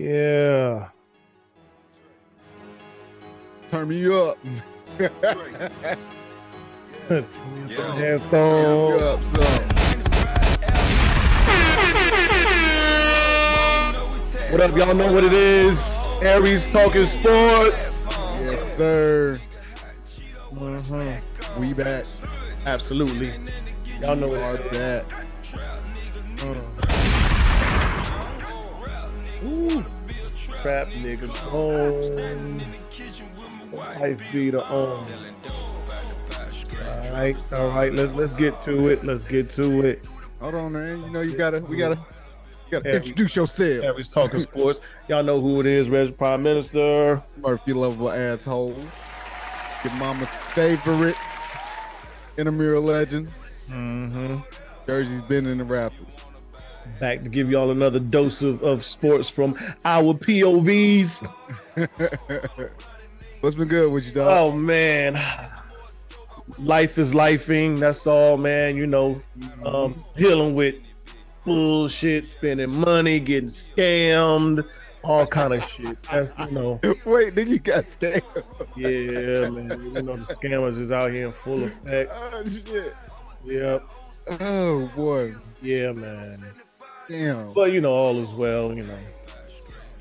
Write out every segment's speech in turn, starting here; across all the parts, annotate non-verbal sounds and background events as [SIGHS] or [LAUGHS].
Yeah. Turn me up. [LAUGHS] Turn Headphones. me up. What up? Y'all know what it is. Aries Talking Sports. Yes, sir. Mm-hmm. We back. Absolutely. Y'all know what it is. back. Ooh. Trap nigga on. Life beater on. All right, all right. Let's let's get to it. Let's get to it. Hold on, man. You know you gotta, we gotta, you gotta Yeah, we- introduce yourself. Aries Talking Sports. Y'all know who it is. Reg Prime Minister. Murphy lovable asshole. Your mama's favorite intramural legend. Mm-hmm. Jersey's been in the Raptors. Back to give y'all another dose of, of sports from our POVs. [LAUGHS] What's been good with you, dog? Oh man. Life is lifing. That's all, man. You know, um, dealing with bullshit, spending money, getting scammed, all kind of shit. That's you know, [LAUGHS] Wait, then you got scammed. yeah, man. You know, the scammers is out here in full effect. Oh shit. Yep. Oh boy. Yeah, man. Damn. But you know, all is well. You know,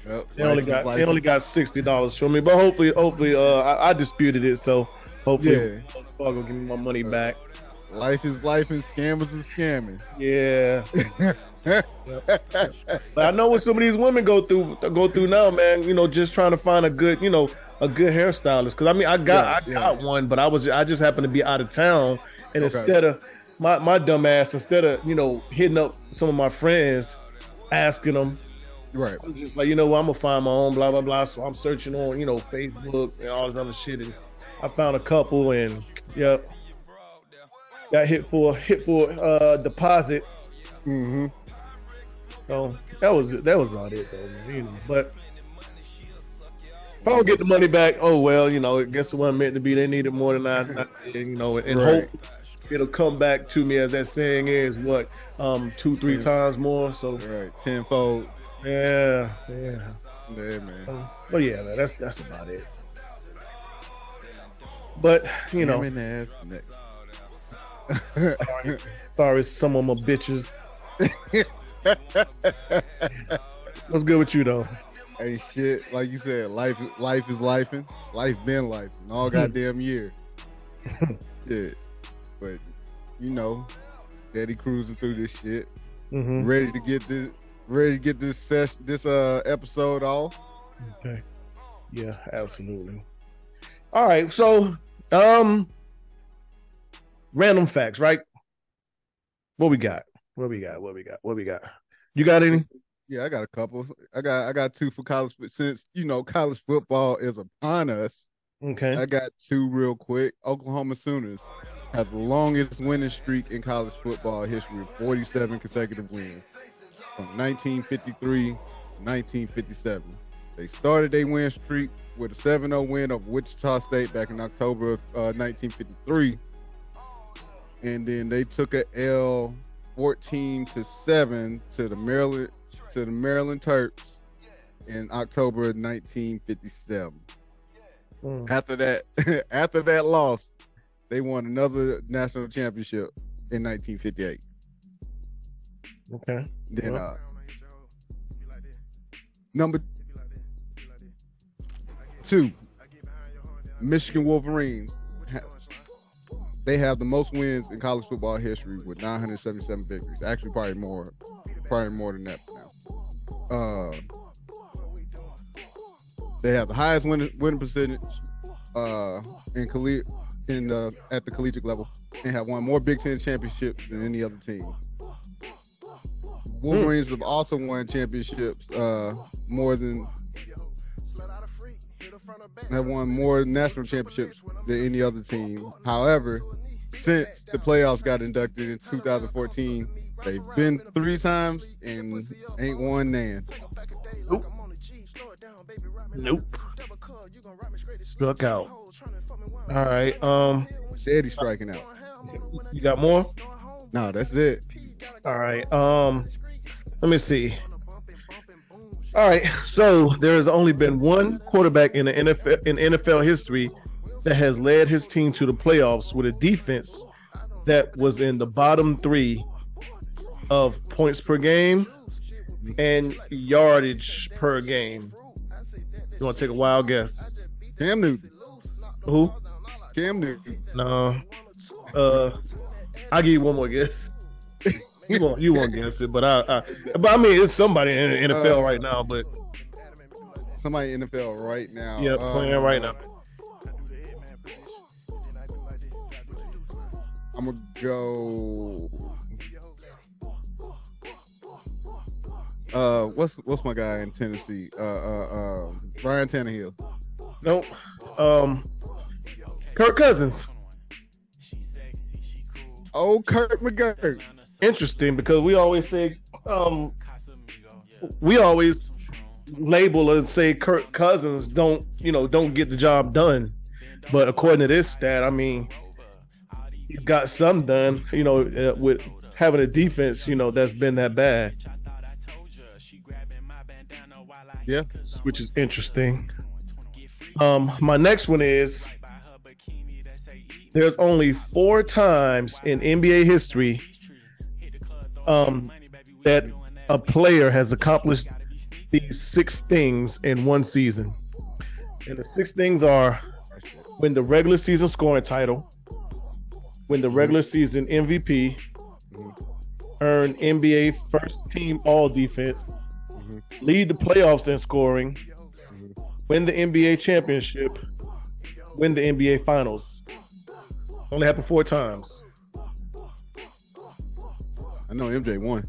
Yep. they only got they only got sixty dollars from me. But hopefully, hopefully, uh, I, I disputed it, so hopefully, Yeah. I'll give me my money back. life is life and scammers is scamming. Yeah. [LAUGHS] But I know what some of these women go through go through now, man. You know, just trying to find a good, you know, a good hairstylist. Because I mean, I got Yeah, I got one, but I was I just happened to be out of town, and Okay. instead of my my dumb ass, instead of you know hitting up some of my friends, asking them, Right. I'm just like, you know, what, I'm gonna find my own, blah blah blah. So I'm searching on, you know, Facebook and all this other shit, and I found a couple, and yep, got hit for hit for uh deposit. Mm-hmm. So that was that was all it though, man. You know, but if I don't get the money back, oh well, you know, I guess it wasn't meant to be. They needed more than I, I did, you know, and Right. hope it'll come back to me as that saying is, what, um, two, three Yeah. times more. So Right. Tenfold. yeah, yeah. Yeah, man. But yeah, man, that's that's about it. But you know, the sorry, some of my bitches. What's good with you though? Hey shit, like you said, life life is lifing. Life been life all goddamn year. [LAUGHS] shit. But you know, steady cruising through this shit. Mm-hmm. Ready to get this ready to get this session this uh episode off. Okay. Yeah, absolutely. All right, so um random facts, right? What we got? What we got? What we got? What we got? You got any? Yeah, I got a couple. I got I got two for college but since you know college football is upon us. Okay. I got two real quick. Oklahoma Sooners have the longest winning streak in college football history, 47 consecutive wins from 1953 to 1957. They started their win streak with a 7-0 win over Wichita State back in October of uh, 1953, and then they took a L 14 to seven to the Maryland to the Maryland Terps in October of 1957 Mm. after that [LAUGHS] after that loss they won another national championship in 1958 Okay. then Well. uh number two michigan wolverines they have the most wins in college football history with 977 victories actually probably more probably more than that now uh they have the highest winning, winning percentage uh in college in the at the collegiate level and have won more Big Ten championships than any other team. Wolverines have also won championships uh, more than have won more national championships than any other team. However, since the playoffs got inducted in 2014, they've been three times and ain't won nan. Nope. Nope. Struck out. All right. Um, Steady striking out. you got more? No, that's it. All right. Um, let me see. All right. So there has only been one quarterback in the NFL in NFL history that has led his team to the playoffs with a defense that was in the bottom three of points per game and yardage per game. You want to take a wild guess? Cam Newton. Who? Cam Newton. No. Uh, I'll give you one more guess. You won't, you won't guess it, but I, I, but I mean, it's somebody in the NFL Uh, right now. But Somebody in NFL right now. yeah, playing Uh, right now. I'm gonna go. Uh, what's what's my guy in Tennessee? Uh, uh, uh Ryan Tannehill. Nope. Um, Kirk Cousins. Oh, Kurt McGurk. Interesting because we always say, um, we always label and say Kirk Cousins don't, you know, don't get the job done. But according to this stat, I mean, he's got some done. You know, uh, with having a defense, you know, that's been that bad. Yeah. which is interesting. Um, my next one is there's only four times in NBA history um, that a player has accomplished these six things in one season. And the six things are win the regular season scoring title, win the regular season MVP, earn NBA first team all defense, lead the playoffs in scoring, win the NBA championship, win the NBA finals. Only happened four times. I know MJ won.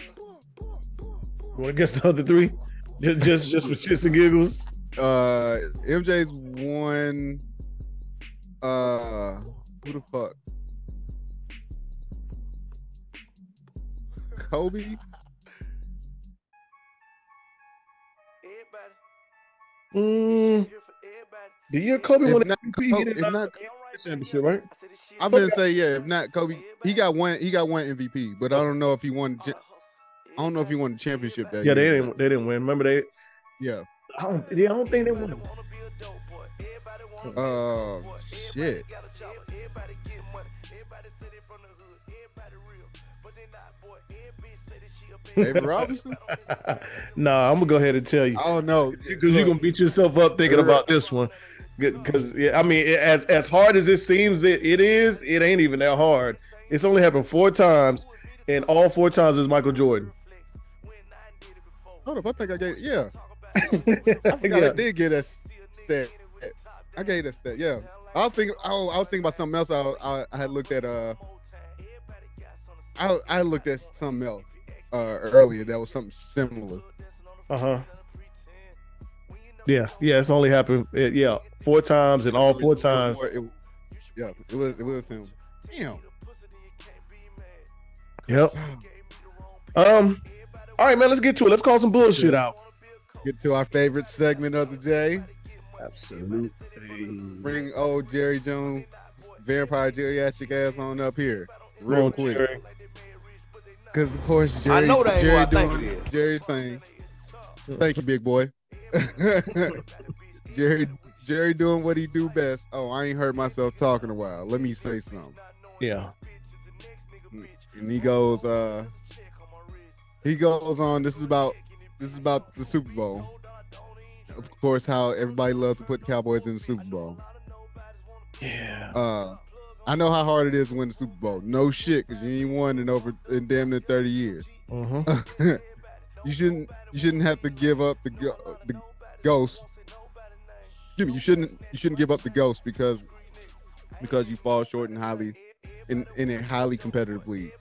You want to guess the other three? Just, just, just for shits and giggles. Uh, MJ's won. Uh, who the fuck? Kobe. Mm, the year Kobe If won the not MVP, he Kobe- did if not not- championship, right? I'm gonna say yeah. If not Kobe, he got one. He got one MVP, but I don't know if he won. I don't know if he won the championship that Yeah, they didn't. They didn't win. Remember they? Yeah. I don't. I don't think they won. Uh, shit. David Robinson. [LAUGHS] nah, I'm gonna go ahead and tell you. Oh don't because you're gonna beat yourself up thinking about this one. Because yeah, I mean, as as hard as it seems it, it is, it ain't even that hard. It's only happened four times, and all four times is Michael Jordan. Hold up, I think I gave. Yeah, [LAUGHS] I forgot yeah. I did get that stat. I gave that stat. Yeah, I was thinking. I was, I was thinking about something else. I, I, I had looked at. Uh, I I looked at something else uh earlier. That was something similar. Uh huh. Yeah, yeah. It's only happened. Yeah, four times, and all four times. It- yeah, it was. It was him. Damn. Yep. Um. All right, man. Let's get to it. Let's call some bullshit out. Get to our favorite segment of the day. Absolutely. Bring old Jerry Jones, vampire geriatric ass on up here, real on, quick. Jerry. Because of course Jerry, I know that ain't Jerry what I think doing it is. Jerry thing. Thank you, big boy. [LAUGHS] Jerry, Jerry doing what he do best. Oh, I ain't heard myself talking a while. Let me say something. Yeah. And he goes, uh, he goes on. This is about this is about the Super Bowl. Of course, how everybody loves to put the Cowboys in the Super Bowl. Yeah. Uh, I know how hard it is to win the Super Bowl. No shit, because you ain't won in over in damn near thirty years. Mm-hmm. [LAUGHS] you shouldn't you shouldn't have to give up the the ghost. Excuse me, you shouldn't you shouldn't give up the ghost because because you fall short in highly in, in a highly competitive league.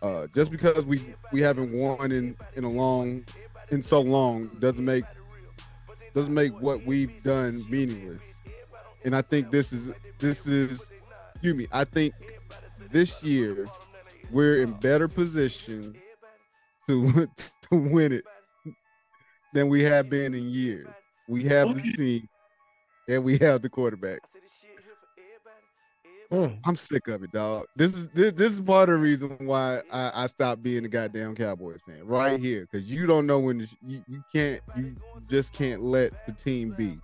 Uh, just because we we haven't won in in a long in so long doesn't make doesn't make what we've done meaningless. And I think this is this is excuse me. I think this year we're in better position to to win it than we have been in years. We have the team and we have the quarterback. Mm. I'm sick of it, dog. This is this, this is part of the reason why I, I stopped being a goddamn Cowboys fan right here because you don't know when the, you you can't you just can't let the team be.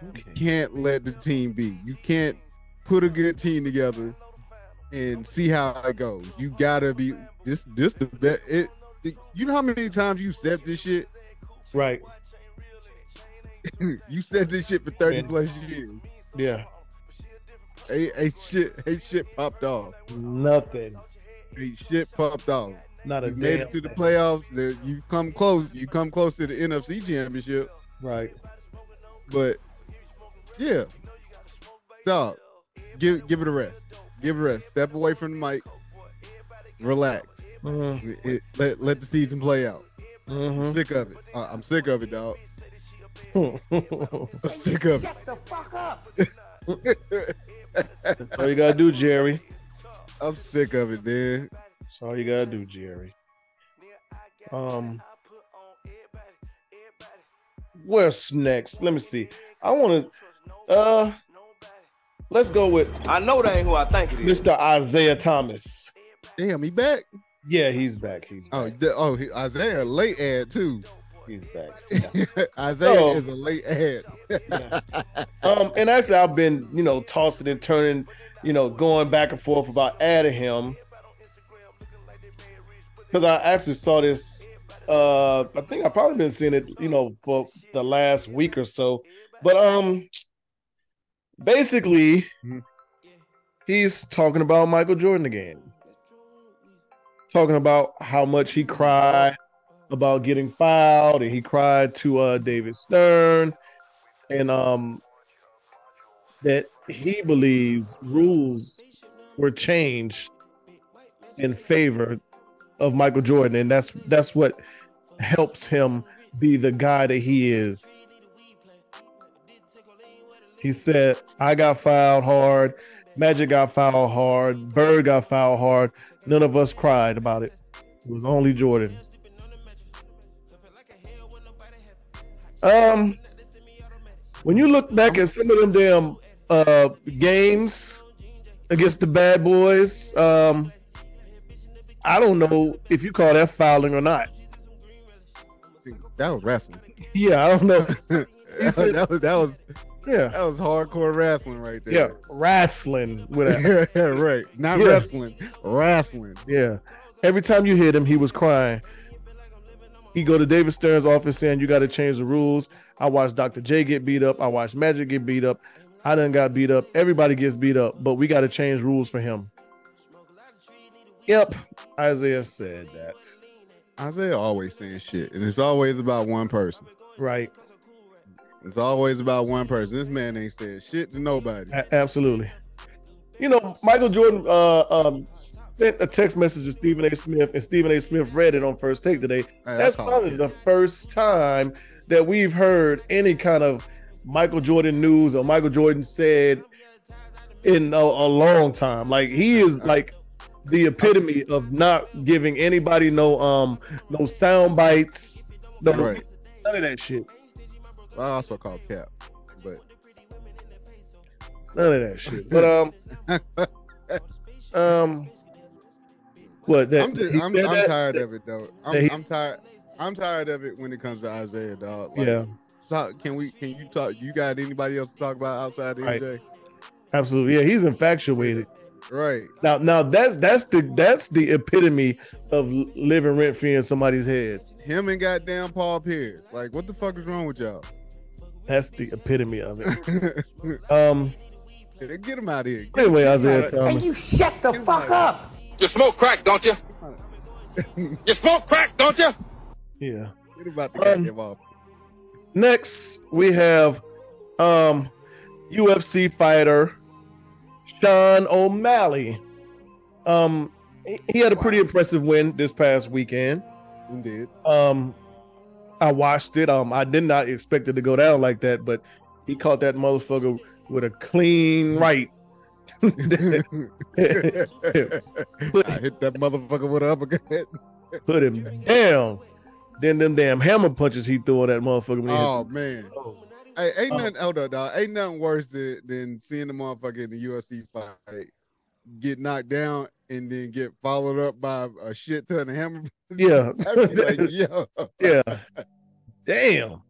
You can't let the team be. You can't put a good team together and see how it goes. You gotta be this this the best. It, it you know how many times you said this shit. Right. [LAUGHS] you said this shit for thirty Man. plus years. Yeah. Hey, hey shit, hey shit popped off. Nothing. Hey shit popped off. Not a You made it to the playoffs. You come close. You come close to the NFC Championship. Right. But yeah, dog, give give it a rest. Give it a rest. Step away from the mic. Relax. Mm-hmm. It- it- let let the season play out. I'm Mm-hmm. sick of it. Uh, I'm sick of it, dog. [LAUGHS] I'm sick of it. what the fuck [LAUGHS] That's all you gotta do, Jerry. I'm sick of it, man. That's all you gotta do, Jerry. Um, what's next? Let me see. I want to. Uh, let's go with I know that ain't who I think it is. Mr. Isiah Thomas. Damn, he back. Yeah, he's back. He's Oh, the, oh, he, Isiah late ad too. He's back. [LAUGHS] Yeah. Isiah Oh. is a late ad. Um, and actually, I've been, you know, tossing and turning, you know, going back and forth about adding him because I actually saw this. Uh, I think I've probably been seeing it, you know, for the last week or so. But um, basically, Mhm. he's talking about Michael Jordan again, talking about how much he cried about getting fouled, and he cried to uh David Stern, and um that he believes rules were changed in favor of Michael Jordan, and that's that's what helps him be the guy that he is. He said, "I got fouled hard, Magic got fouled hard, Bird got fouled hard. None of us cried about it. It was only Jordan." Um, when you look back at some of them damn uh games against the bad boys, um, I don't know if you call that fouling or not. that was wrestling. Yeah, I don't know. Said- [LAUGHS] that was that was Yeah, that was hardcore wrestling right there. yeah, wrestling with that. [LAUGHS] Yeah, right. Not Yeah. wrestling, wrestling. yeah. Every time you hit him, he was crying. He go to David Stern's office saying, "You got to change the rules." I watched Dr. J get beat up. I watched Magic get beat up. I done got beat up. Everybody gets beat up, but we got to change rules for him. Yep, Isiah said that. Isiah always saying shit, and it's always about one person. Right. It's always about one person. This man ain't said shit to nobody. A- absolutely. You know, Michael Jordan uh, um, sent a text message to Stephen A. Smith, and Stephen A. Smith read it on first take today. Hey, That's call probably it. the first time that we've heard any kind of Michael Jordan news or Michael Jordan said in a, a long time. Like he is like the epitome of not giving anybody no um no sound bites, no Right. none of that shit. I also call Cap, but None of that shit. But um [LAUGHS] um what that I'm just I'm, I'm that? tired of it though. I'm, I'm tired. I'm tired of it when it comes to Isiah, dog. Like, Yeah, So can we? Can you talk? You got anybody else to talk about outside of Right. MJ? absolutely. Yeah, he's infatuated. Right. Now, now that's that's the that's the epitome of living rent free in somebody's head. Him and goddamn Paul Pierce. Like, what the fuck is wrong with y'all? That's the epitome of it. [LAUGHS] Um. Get him out of here. Get Anyway, Isiah out- Thomas. You shut the fuck up. You smoke crack, don't you? You smoke crack, don't you? Yeah. Get him out the Um, goddamn off. Next, we have um UFC fighter Sean O'Malley. Um, he- he had a pretty impressive win this past weekend. Indeed. Um, I watched it. Um, I did not expect it to go down like that, but he caught that motherfucker with a clean right. [LAUGHS] I hit that motherfucker with an uppercut. Put him down. Then them damn hammer punches he threw on that motherfucker. When he hit Oh man. Hey, ain't Oh. nothing hold up, dog. Ain't nothing worse than, than seeing the motherfucker in the UFC fight get knocked down and then get followed up by a shit ton of hammer. [LAUGHS] Yeah. I'd [LAUGHS] [LAUGHS] be like, yo. yeah. Damn.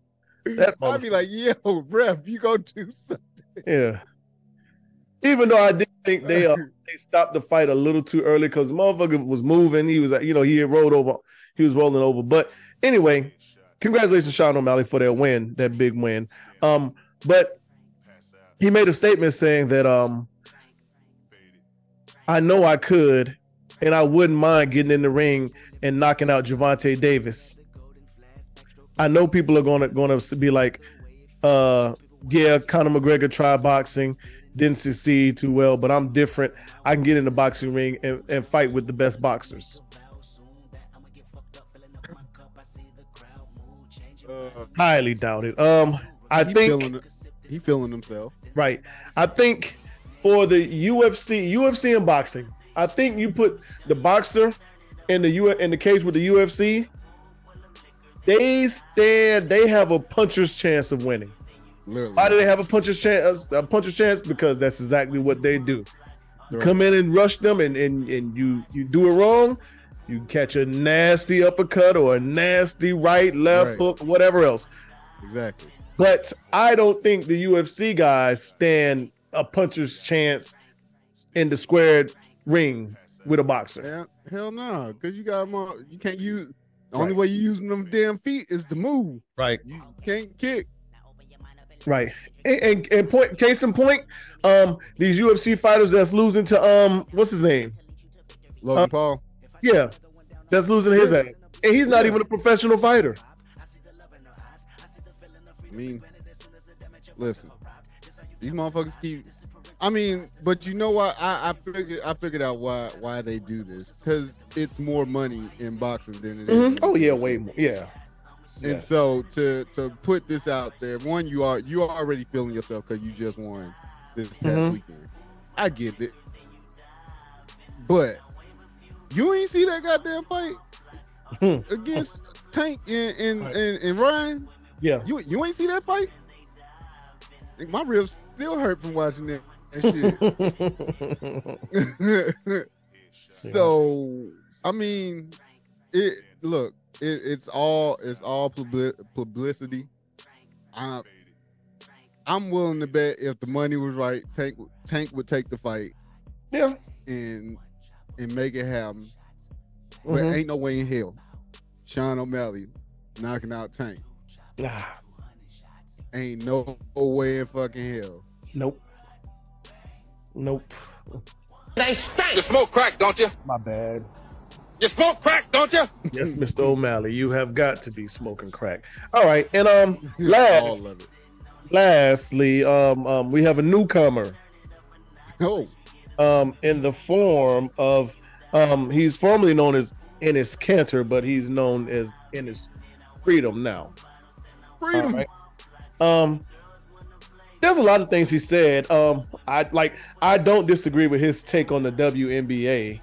That I'd be like, yo, ref, you go do something. Yeah. Even though I did think they uh, they stopped the fight a little too early because motherfucker was moving. He was, you know, he had rolled over. He was rolling over. But anyway, congratulations, Sean O'Malley, for that win, that big win. Um, but he made a statement saying that um, I know I could, and I wouldn't mind getting in the ring and knocking out Gervonta Davis. I know people are gonna gonna be like, uh, yeah, Conor McGregor tried boxing, didn't succeed too well, but I'm different. I can get in the boxing ring and, and fight with the best boxers. Uh, Highly doubted. Um, I he think feeling, he feeling himself. right. I think for the UFC, UFC and boxing, I think you put the boxer in the U in the cage with the UFC. They stand. They have a puncher's chance of winning. Literally. Why do they have a puncher's chance? A puncher's chance because that's exactly what they do. Right. Come in and rush them, and, and and you you do it wrong. You catch a nasty uppercut or a nasty right, left Right. hook, whatever else. Exactly. But I don't think the UFC guys stand a puncher's chance in the squared ring with a boxer. Hell, hell no, because you got more. You can't use. The only way you using them damn feet is to move. Right. You can't kick. Right. And, and, and point case in point, um, these UFC fighters that's losing to um, what's his name? Logan Uh, Paul. Yeah, that's losing his ass, and he's not Yeah. even a professional fighter. I mean, listen, these motherfuckers keep. I mean, but you know what? I, I figured I figured out why why they do this because it's more money in boxing than it is Mhm. in- Oh yeah, way more. Yeah. And Yeah. so to to put this out there, one, you are you are already feeling yourself because you just won this past Mhm. weekend. I get it, but you ain't see that goddamn fight Hmm. against Tank and and, and and Ryan. Yeah. You you ain't see that fight? My ribs still hurt from watching that, that shit. [LAUGHS] [LAUGHS] so I mean, it look it, it's all it's all publi- publicity. I, I'm willing to bet if the money was right, Tank Tank would take the fight yeah. and and make it happen. But Mhm. ain't no way in hell, Sean O'Malley knocking out Tank. Ah, Ain't no way in fucking hell. nope. Nope. They stink. You smoke crack, don't you? My bad. You smoke crack, don't you? Yes, Mr. O'Malley, you have got to be smoking crack. All right, and um, [LAUGHS] All last, of it. lastly, um, um, we have a newcomer. Oh, um, in the form of um, he's formerly known as Enes Kanter, but he's known as Enes Freedom now. freedom. All right. Um, there's a lot of things he said. Um, I like I don't disagree with his take on the WNBA.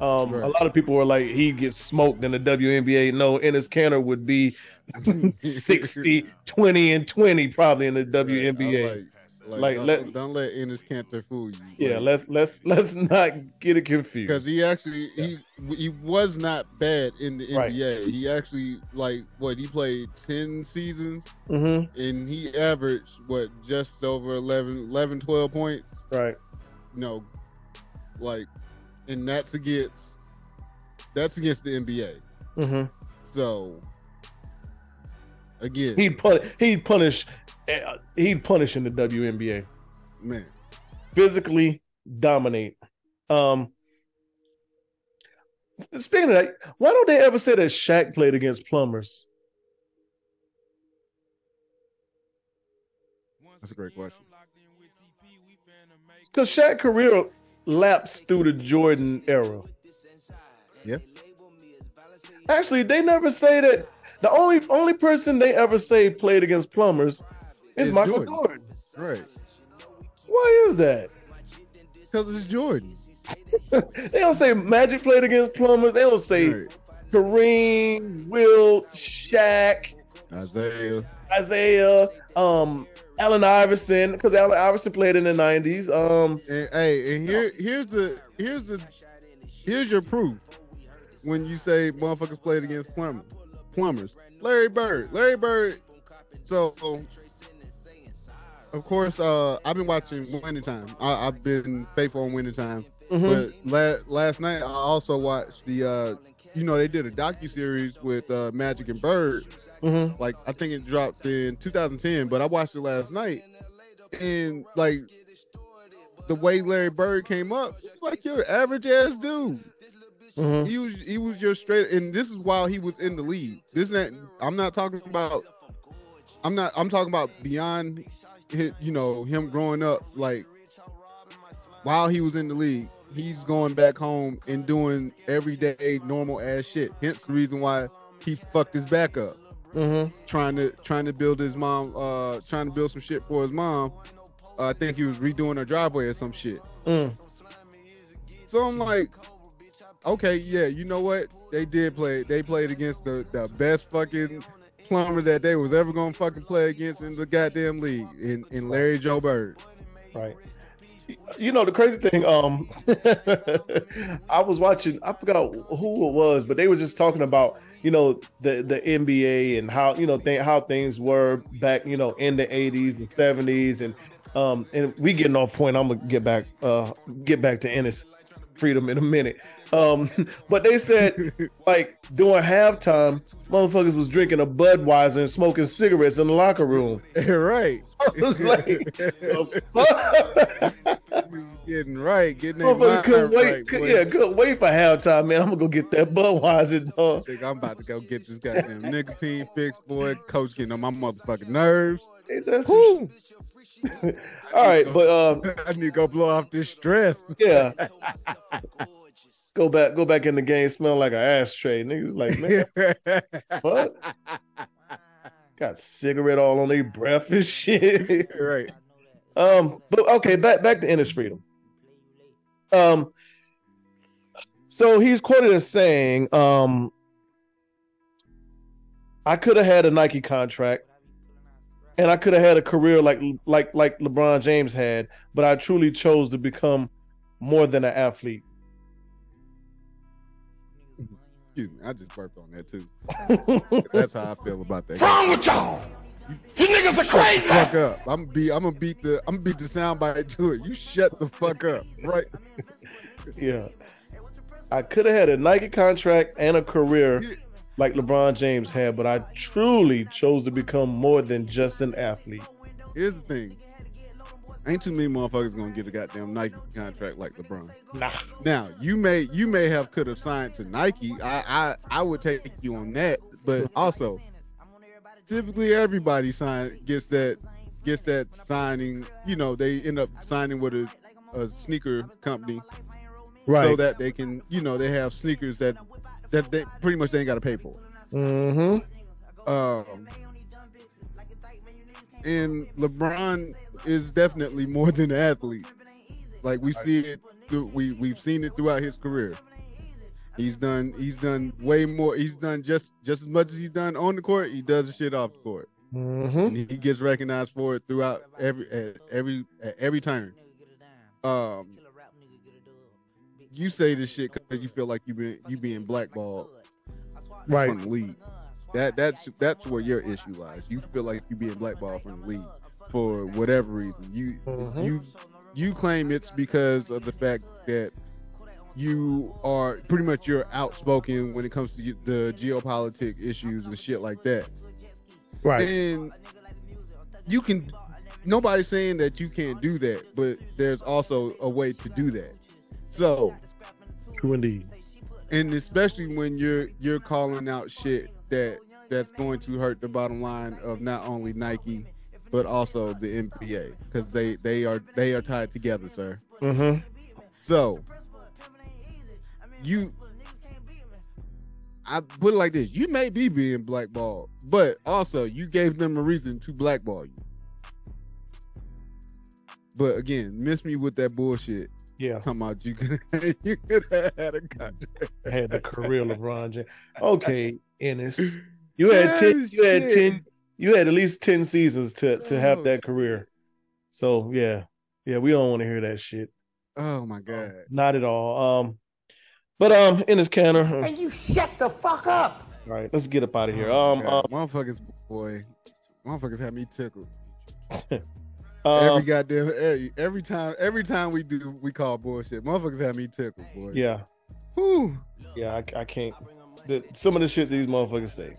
Um, Right. A lot of people were like he gets smoked in the WNBA. No, Enes Kanter would be [LAUGHS] 60, 20, and 20 probably in the WNBA. Like, like, Like, don't, let- don't let Enes Kanter fool you. yeah, let's let's let's not get it confused. because he actually he he was not bad in the Right. NBA. He actually like what he played ten seasons Mm-hmm. and he averaged what just over 11, 11 12 points. Right. No, like, and that's against that's against the NBA. Mm-hmm. So again, He'd pun- he'd punish uh, he'd punish in the WNBA. man, Physically dominate. Um speaking of that, why don't they ever say that Shaq played against plumbers? that's a great question. because Shaq career lapsed through the Jordan era. Yeah. Actually, they never say that. The only only person they ever say played against plumbers It's Michael Jordan. Jordan. Right. Why is that? Because it's Jordan. [LAUGHS] They don't say Magic played against plumbers. They don't say Right. Kareem, Wilt, Shaq, Isiah. Isiah, um, Allen Iverson, because Allen Iverson played in the nineties. Um, And, hey, and here here's the here's the here's your proof when you say motherfuckers played against plumbers. Plumbers. Larry Bird. Larry Bird. So of course, uh, I've been watching Winning Time. I, I've been faithful on Winning Time. mhm. But la- last night I also watched the uh, you know, they did a docu series with uh, Magic and Bird. Mhm. Like I think it dropped in 2010, but I watched it last night, and like the way Larry Bird came up, like your average ass dude. Mhm. He was he was your straight, and this is while he was in the league. This is not, I'm not talking about. I'm not. I'm talking about beyond, his, you know, him growing up. Like while he was in the league, he's going back home and doing everyday normal ass shit. Hence the reason why he fucked his back up Mhm. trying to trying to build his mom uh trying to build some shit for his mom. Uh, I think he was redoing her driveway or some shit. Mm. So I'm like, okay, yeah, you know what? They did play. They played against the the best fucking plumber that they was ever gonna fucking play against in the goddamn league in in Larry Joe Bird. Right. You know the crazy thing. Um, [LAUGHS] I was watching. I forgot who it was, but they were just talking about you know the the NBA and how you know th- how things were back you know in the eighties and seventies and um and we getting off point. I'm gonna get back uh get back to Enes freedom in a minute. Um, [LAUGHS] but they said [LAUGHS] like during halftime, motherfuckers was drinking a Budweiser and smoking cigarettes in the locker room. [LAUGHS] right. I was like, getting right, getting Motherfucker couldn't wait. right, could- yeah, couldn't wait for halftime, man. I'm gonna go get that Budweiser, dog. Think I'm about to go get this goddamn nicotine fix, boy. Coach getting on my motherfucking nerves. Ain't that some shit? All right, but um, I need to go blow off this stress. yeah. Go back, go back in the game, smelling like an ashtray. Niggas like, man, [LAUGHS] what? Got cigarette all on their breath and shit. right. Um, but okay, back back to Enes Freedom. Um, so he's quoted as saying, um, I could have had a Nike contract and I could have had a career like like like LeBron James had, but I truly chose to become more than an athlete. Excuse me. I just burped on that too. [LAUGHS] That's how I feel about that. Wrong with y'all? You niggas are crazy. Fuck up. I'm be. I'm gonna beat the. I'm gonna beat the soundbite to it. You shut the fuck up. Right. [LAUGHS] yeah. I could have had a Nike contract and a career like LeBron James had, but I truly chose to become more than just an athlete. Here's the thing. Ain't too many motherfuckers gonna get a goddamn Nike contract like LeBron. Nah. Now you may you may have could have signed to Nike. I I I would take you on that, but also typically everybody sign gets that gets that signing. You know they end up signing with a, a sneaker company Right. so that they can you know they have sneakers that that they pretty much they ain't got to pay for. mm-hmm. Um, and LeBron is definitely more than an athlete. Like we see it, through, we we've seen it throughout his career. He's done he's done way more. He's done just just as much as he's done on the court. He does the shit off the court, Mm-hmm. and he gets recognized for it throughout every at every at every turn. Um, you say this shit because you feel like you been you being blackballed Right. from the league. That that's that's where your issue lies. You feel like you're being blackballed from the league for whatever reason. You Mhm. you you claim it's because of the fact that you are pretty much you're outspoken when it comes to the geopolitics issues and shit like that. Right. And you can nobody's saying that you can't do that, but there's also a way to do that. So True indeed. and especially when you're you're calling out shit that that's going to hurt the bottom line of not only Nike but also the NBA because they they are they are tied together, sir. Mm-hmm. So you I put it like this: you may be being blackballed, but also you gave them a reason to blackball you. But again, miss me with that bullshit. Yeah, Talking about you could [LAUGHS] you could have had a contract. had the career LeBron James. Okay, Enes, [LAUGHS] you had ten. You had ten. You had at least ten seasons to to have that career. So yeah, yeah, we don't want to hear that shit. Oh my god. Not at all. Um, but um, Enes Kanter. Hey, you shut the fuck up. All right, let's get up out of here. Oh, Um, my um, God. motherfuckers, boy, motherfuckers had me tickled. [LAUGHS] um, every goddamn every, every time, every time we do, we call bullshit. Motherfuckers have me tickled, boy. yeah, Whew. yeah, I, I can't. The, some of the shit these motherfuckers say.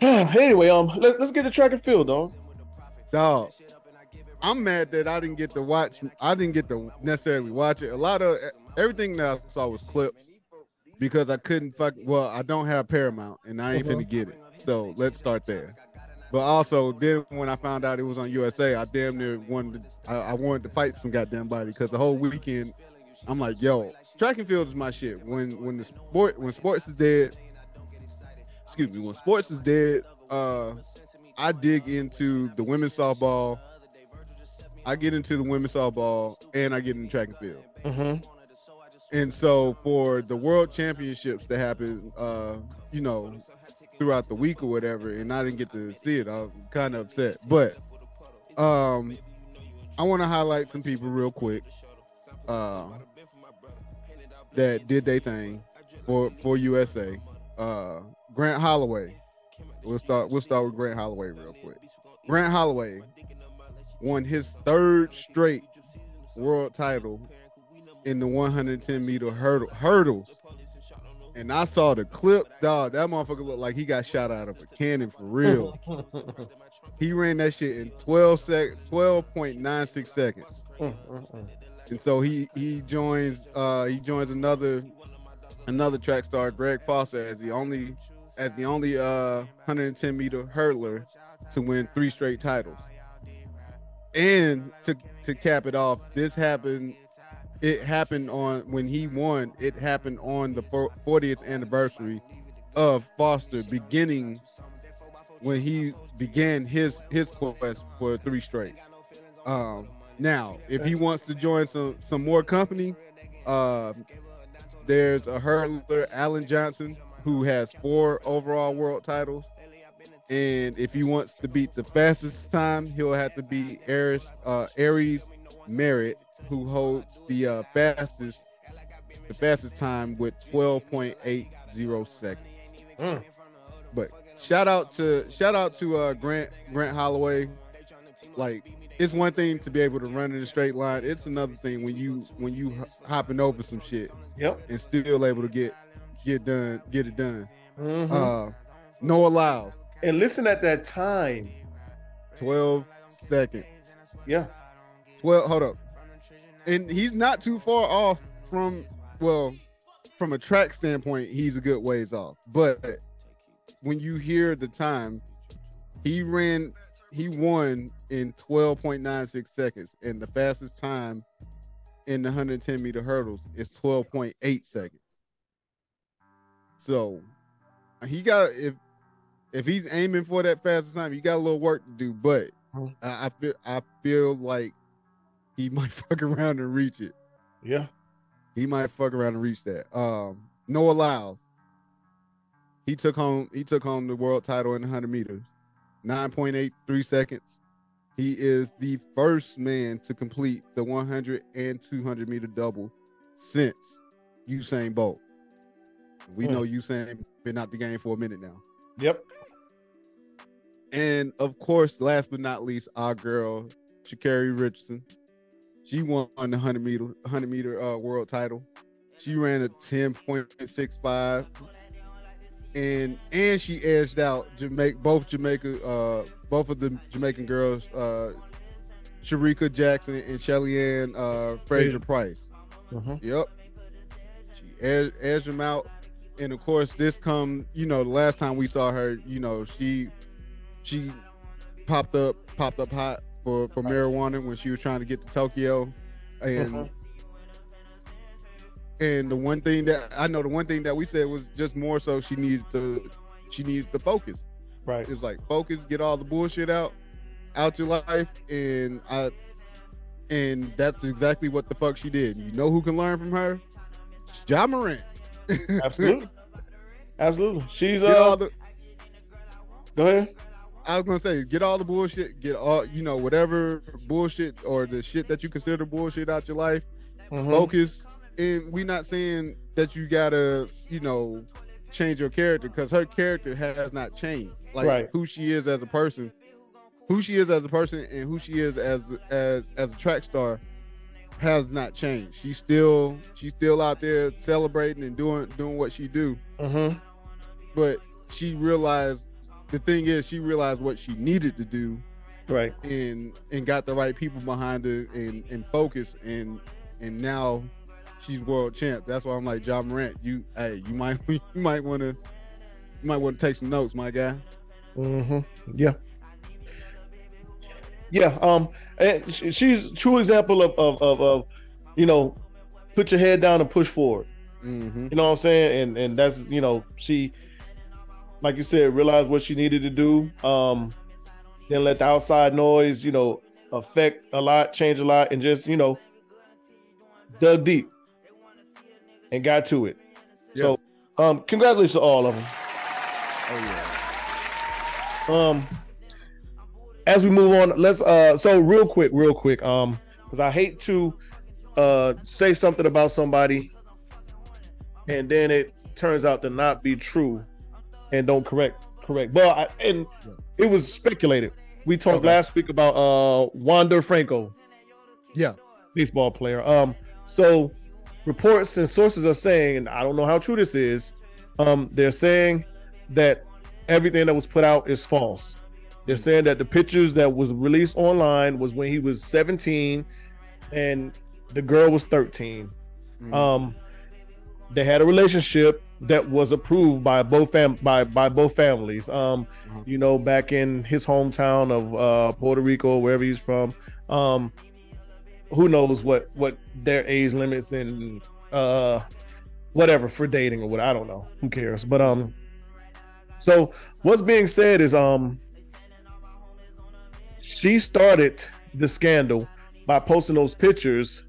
[SIGHS] anyway, um, let, let's get the track and field, dog. dog. I'm mad that I didn't get to watch. I didn't get to necessarily watch it. A lot of everything that I saw was clips because I couldn't fuck. Well, I don't have Paramount, and I ain't Mhm. finna get it. So let's start there. But also, then when I found out it was on USA, I damn near wanted. To, I, I wanted to fight some goddamn body because the whole weekend, I'm like, yo, track and field is my shit. When when the sport when sports is dead, excuse me, when sports is dead, uh, I dig into the women's softball. I get into the women's softball and I get into track and field. Mm-hmm. And so for the world championships to happen, uh, you know, throughout the week or whatever, and I didn't get to see it, I was kind of upset. But um, I want to highlight some people real quick uh, that did their thing for for USA. Uh, Grant Holloway. We'll start. We'll start with Grant Holloway real quick. Grant Holloway won his third straight world title in the 110 meter hurdle hurdles. And I saw the clip, dog. That motherfucker looked like he got shot out of a cannon for real. [LAUGHS] he ran that shit in 12 sec 12.96 seconds. And so he he joins uh he joins another another track star, Greg Foster, as the only as the only uh 110 meter hurdler to win three straight titles. And to to cap it off, this happened. It happened on when he won. It happened on the fo- 40th anniversary of Foster beginning when he began his his quest for three straight. Um, now, if he wants to join some some more company, uh, there's a hurdler, Allen Johnson, who has four overall world titles. And if he wants to beat the fastest time, he'll have to beat Aries, uh, Aries Merritt, who holds the uh, fastest the fastest time with 12.80 seconds. Mm. But shout out to shout out to uh, Grant Grant Holloway. Like it's one thing to be able to run in a straight line. It's another thing when you when you hopping over some shit Yep. and still able to get get done get it done. Mhm. Uh, Noah Lyles, and listen at that time. 12 seconds. Yeah. 12 hold up. And he's not too far off from well, from a track standpoint, he's a good ways off. But when you hear the time, he ran he won in 12.96 seconds and the fastest time in the 110 meter hurdles is 12.8 seconds. So he got if if he's aiming for that fastest time, he got a little work to do, but Mhm. I, I feel I feel like he [LAUGHS] might fuck around and reach it. Yeah. He might fuck around and reach that. Um, Noah Lyles. He took home he took home the world title in 100 meters, 9.83 seconds. He is the first man to complete the 100 and 200 meter double since Usain Bolt. We Hmm. know Usain has been out the game for a minute now. Yep. And of course, last but not least, our girl Sha'Carri Richardson. She won the 100 meter 100 meter uh, world title. She ran a 10.65 and and she edged out Jamaica both Jamaica uh both of the Jamaican girls uh Shericka Jackson and Shelly Ann uh Fraser-Pryce. Mhm. Yep. She edged, edged them out. And of course, this come, you know, the last time we saw her, you know, she she popped up popped up hot for for marijuana when she was trying to get to Tokyo, and Mhm. And the one thing that I know the one thing that we said was just more so she needed to she needed to focus. Right. It was like focus, get all the bullshit out out your life, and I and that's exactly what the fuck she did. You know who can learn from her? Ja Morant. [LAUGHS] Absolutely. Absolutely. She's Get all uh the go ahead. I was gonna say, get all the bullshit, get all you know, whatever bullshit or the shit that you consider bullshit out your life. Mhm. Focus. And we're not saying that you gotta, you know, change your character because her character has not changed. Like Right. who she is as a person, who she is as a person, and who she is as as as a track star has not changed. She's still she's still out there celebrating and doing doing what she do. Mhm. But she realized the thing is she realized what she needed to do Right. and and got the right people behind her and and focus and and now she's world champ. That's why I'm like Ja Morant. You hey, you might [LAUGHS] you might want to you might want to take some notes, my guy. Mm-hmm. Yeah. Yeah. Um. And she's a true example of, of of of you know, put your head down and push forward. Mm-hmm. You know what I'm saying? And and that's you know she, like you said, realized what she needed to do. Um. Then let the outside noise, you know, affect a lot, change a lot, and just you know, dug deep and got to it. So, um, congratulations to all of them. Oh um as we move on let's uh so real quick real quick um because i hate to uh say something about somebody and then it turns out to not be true and don't correct correct but I, and it was speculated we talked Okay. last week about uh wander franco yeah. baseball player. Um, so reports and sources are saying, and I don't know how true this is. Um, they're saying that everything that was put out is false. They're saying that the pictures that was released online was when he was 17 and the girl was 13. Mhm. Um, they had a relationship that was approved by both fam by by both families. Um, Uh-huh. you know, back in his hometown of uh, Puerto Rico, wherever he's from. Um, who knows what what their age limits and uh whatever for dating or what I don't know. Who cares? But um, so what's being said is um, she started the scandal by posting those pictures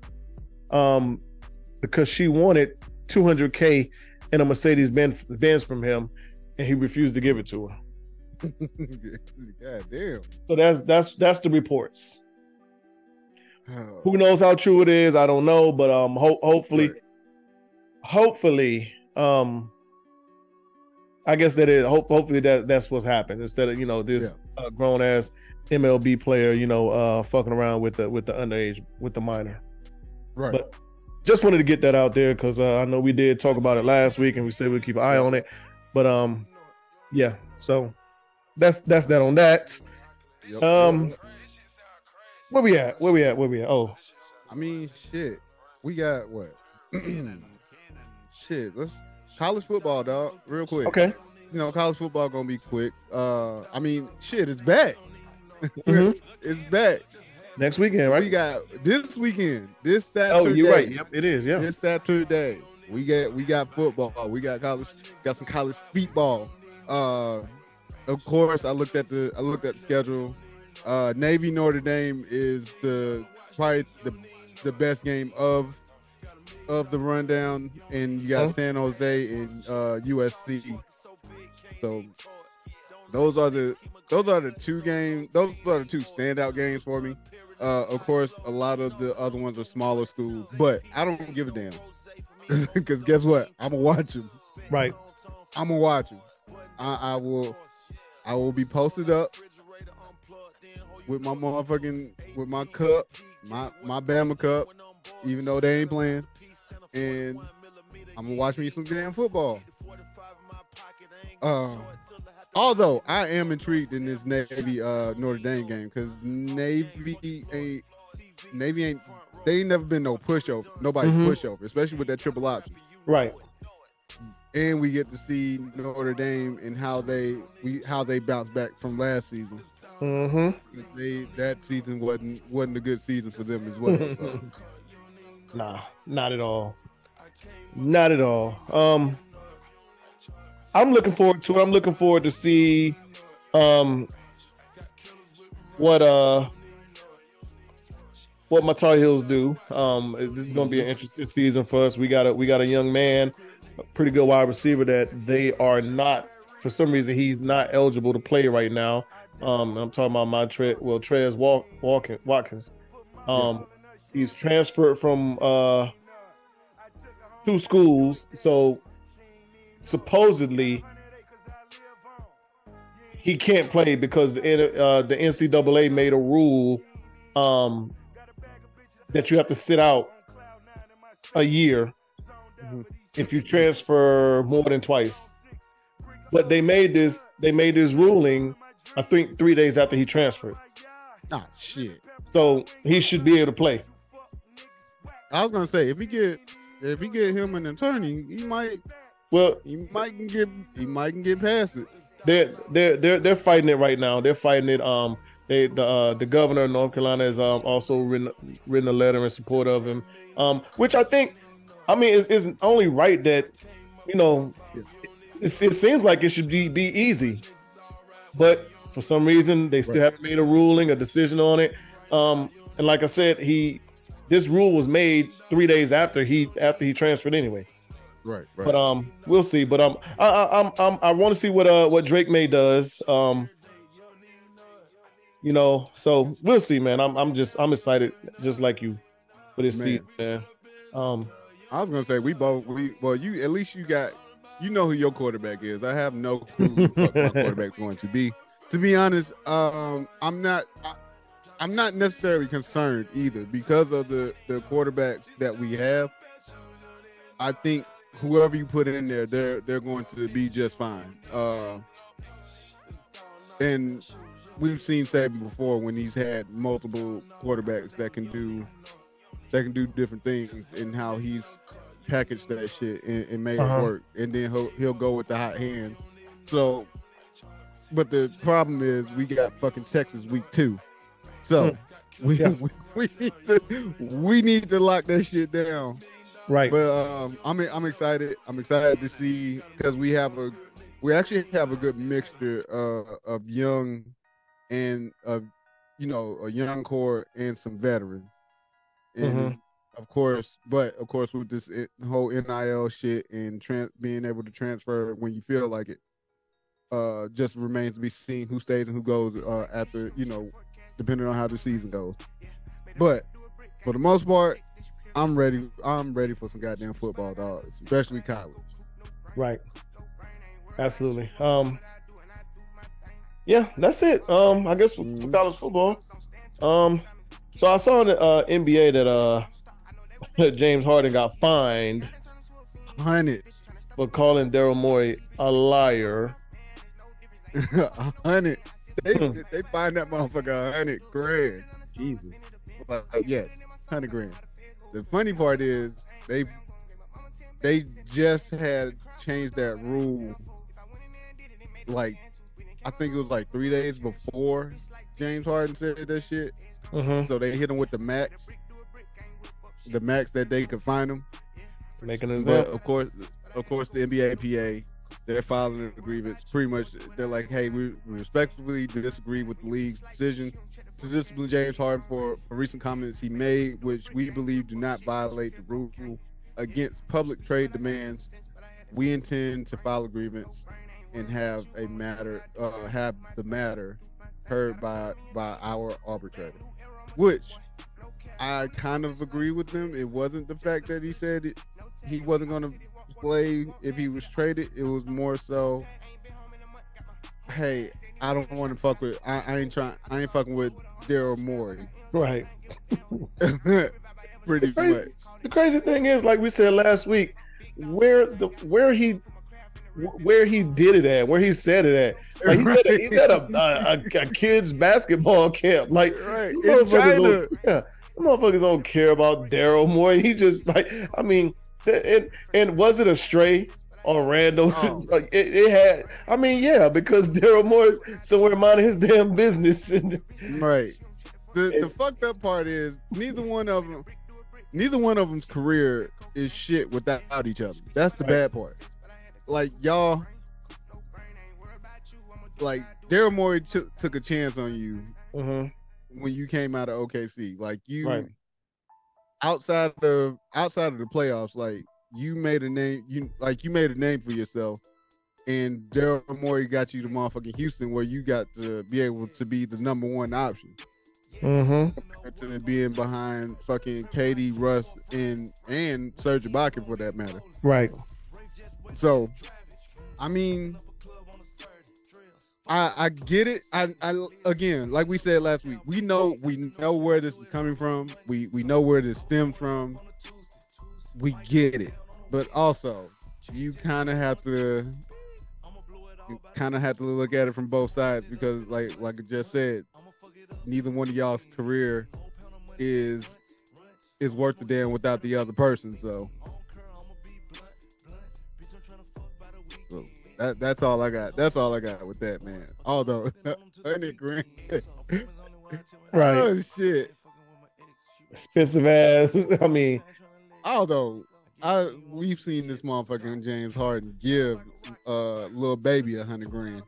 um because she wanted 200k in a Mercedes Benz Benz from him and he refused to give it to her. [LAUGHS] God damn. So that's that's that's the reports. Oh, Who knows how true it is? I don't know, but um ho- hopefully Right. hopefully um I guess that is hope hopefully that that's what's happened instead of you know this uh, grown ass MLB player you know uh fucking around with the with the underage with the minor. right. but- Just wanted to get that out there because uh, I know we did talk about it last week and we said we'd keep an eye on it, but um yeah so that's that's that on that. Yep. Um where we at? Where we at? Where we at? Oh I mean, shit. We got what? [CLEARS THROAT] shit. Let's college football, dog. Real quick. okay. You know, college football gonna be quick. Uh, I mean, shit, it's back. [LAUGHS] Mhm. it's back. Next weekend, right? We got this weekend, this Saturday. Oh, you're right. Yep, it is. Yeah. This Saturday, we got we got football. We got college. Got some college football. Uh, of course, I looked at the I looked at the schedule. Uh, Navy Notre Dame is the probably the the best game of of the rundown, and you got? San Jose and uh, USC. So those are the those are the two games. Those are the two standout games for me. Uh, of course, a lot of the other ones are smaller schools, but I don't give a damn [LAUGHS] because guess what? I'm gonna watch them. Right. I'm gonna watch them. I, I will. I will be posted up with my motherfucking with my cup, my my Bama cup, even though they ain't playing, and I'm gonna watch me some damn football. Uh, although I am intrigued in this Navy uh Notre Dame game because Navy ain't Navy ain't they ain't never been no pushover, nobody Mhm. pushover, especially with that triple option Right. and we get to see Notre Dame and how they we how they bounce back from last season. Mm-hmm. They that season wasn't wasn't a good season for them as well. So. [LAUGHS] Nah, not at all. Not at all. Um I'm looking forward to it. I'm looking forward to see um what uh what my Tar Heels do. Um this is gonna be an interesting season for us. We got a we got a young man, a pretty good wide receiver that they are not for some reason he's not eligible to play right now. Um I'm talking about my Tre- well Tez Walk Walkin Watkins. Um he's transferred from uh two schools so supposedly he can't play because the uh, the NCAA made a rule um that you have to sit out a year if you transfer more than twice. But they made this they made this ruling I think 3 days after he transferred Nah, shit. so he should be able to play I was gonna say if he get if he get him an attorney, he might well he might can get he might can get past it. they're they're they're they're fighting it right now. They're fighting it. Um, they the uh, the governor of North Carolina has um also written written a letter in support of him. Um, which I think, I mean, is is only right that you know, it, it seems like it should be be easy, but for some reason they still Right. haven't made a ruling, a decision on it. Um, and like I said, he this rule was made three days after he after he transferred anyway. Right, right. But um, we'll see. But um, I I I'm, I'm I want to see what uh what Drake Maye does. Um, you know, so we'll see, man. I'm I'm just I'm excited, just like you, for this Man. season, man. Um, I was gonna say we both we well you at least you got you know who your quarterback is. I have no clue who my [LAUGHS] quarterback's going to be. To be honest, um, I'm not I, I'm not necessarily concerned either because of the the quarterbacks that we have. I think whoever you put in there, they're they're going to be just fine. Uh, and we've seen Saban before when he's had multiple quarterbacks that can do that can do different things and how he's packaged that shit and, and made Uh-huh. it work. And then he'll he'll go with the hot hand. So, but the problem is we got fucking Texas week two. So [LAUGHS] we, Yeah. we we need to we need to lock that shit down. right. But um, I'm I'm excited. I'm excited to see because we have a we actually have a good mixture uh, of young and uh, you know a young core and some veterans, and Mhm. of course, but of course with this whole NIL shit and tran being able to transfer when you feel like it, uh, just remains to be seen who stays and who goes uh, after you know, depending on how the season goes. But for the most part, I'm ready. I'm ready for some goddamn football, dog. Especially college. Right. Absolutely. Um Yeah, that's it. Um I guess for, for Mhm. college football. Um so I saw in the uh NBA that uh [LAUGHS] James Harden got fined Hundred, for calling Daryl Morey a liar. [LAUGHS] a hundred. They they find that motherfucker a hundred grand. Jesus. Like, yes, hundred grand. The funny part is they they just had changed that rule. Like, I think it was like three days before James Harden said that shit. Mm-hmm. So they hit him with the max, the max that they could find him. Making But example. of course, of course, the NBA PA, they're filing the grievance. Pretty much, they're like, "Hey, we respectfully disagree with the league's decision to discipline James Harden for, for recent comments he made, which we believe do not violate the rule against public trade demands. We intend to file a grievance and have a matter, uh, have the matter heard by by our arbitrator." Which I kind of agree with them. It wasn't the fact that he said it, he wasn't going to play if he was traded. It was more so, hey, I don't want to fuck with. I, I ain't trying. I ain't fucking with Daryl Morey. Right. [LAUGHS] Pretty Crazy. much. The crazy thing is, like we said last week, where the where he where he did it at, where he said it at. Like he's, at a, a, a, kids basketball camp. Like [LAUGHS] Right. Motherfuckers don't, yeah, motherfuckers don't care about Daryl Moore. He just like, I mean, and and was it a stray or random. Oh. [LAUGHS] like it, it had. I mean, yeah, because Daryl Morris somewhere minding his damn business. [LAUGHS] Right. The the fucked up part is neither one of them, neither one of them's career is shit without each other. That's the bad part. Like y'all, like Daryl Morey took took a chance on you Mhm. when you came out of OKC. Like you, Right. Outside of outside of the playoffs, like you made a name. You like you made a name for yourself. And Daryl Morey got you to motherfucking Houston, where you got to be able to be the number one option Mm-hmm. to being behind fucking KD, Russ, and and Serge Ibaka for that matter. Right. So, I mean, I I get it. I I again, like we said last week, we know we know where this is coming from. We we know where this stems from. We get it, but also you kind of have to kind of have to look at it from both sides because, like like I just said, neither one of y'all's career is is worth the damn without the other person. So. That that's all I got. That's all I got with that man. Although [LAUGHS] hundred grand. [LAUGHS] Right. Oh shit. Expensive ass. [LAUGHS] I mean, Although I we've seen this motherfucking James Harden give uh Lil Baby a hundred grand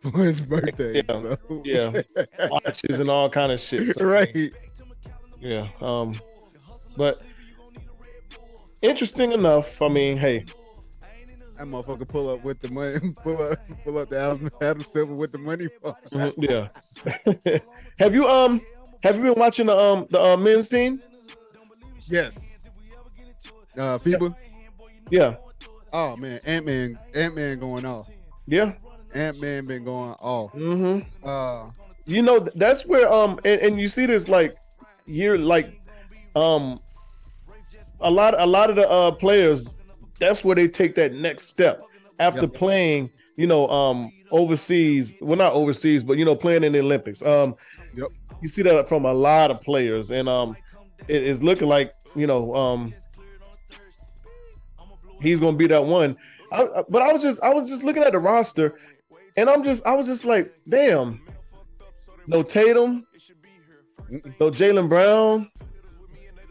for his birthday. Yeah. so- Yeah. watches and all kind of shit. So, right. Yeah. Um. But interesting enough. I mean, hey. That motherfucker pull up with the money, [LAUGHS] pull up, pull up the Adam, Adam Silver with the money. Mhm, Yeah. [LAUGHS] have you um have you been watching the um the uh, men's team? Yes. Uh, FIBA. Yeah. Oh man, Ant Man, Ant Man going off. Yeah. Ant Man been going off. Mm-hmm. Uh, You know that's where um and, and you see this like year like um a lot a lot of the uh players that's where they take that next step after Yep. playing you know um overseas well not overseas but you know playing in the Olympics um Yep. you see that from a lot of players and um it is looking like you know um he's gonna be that one I, but I was just I was just looking at the roster and I'm just I was just like damn no Tatum, no Jaylen Brown.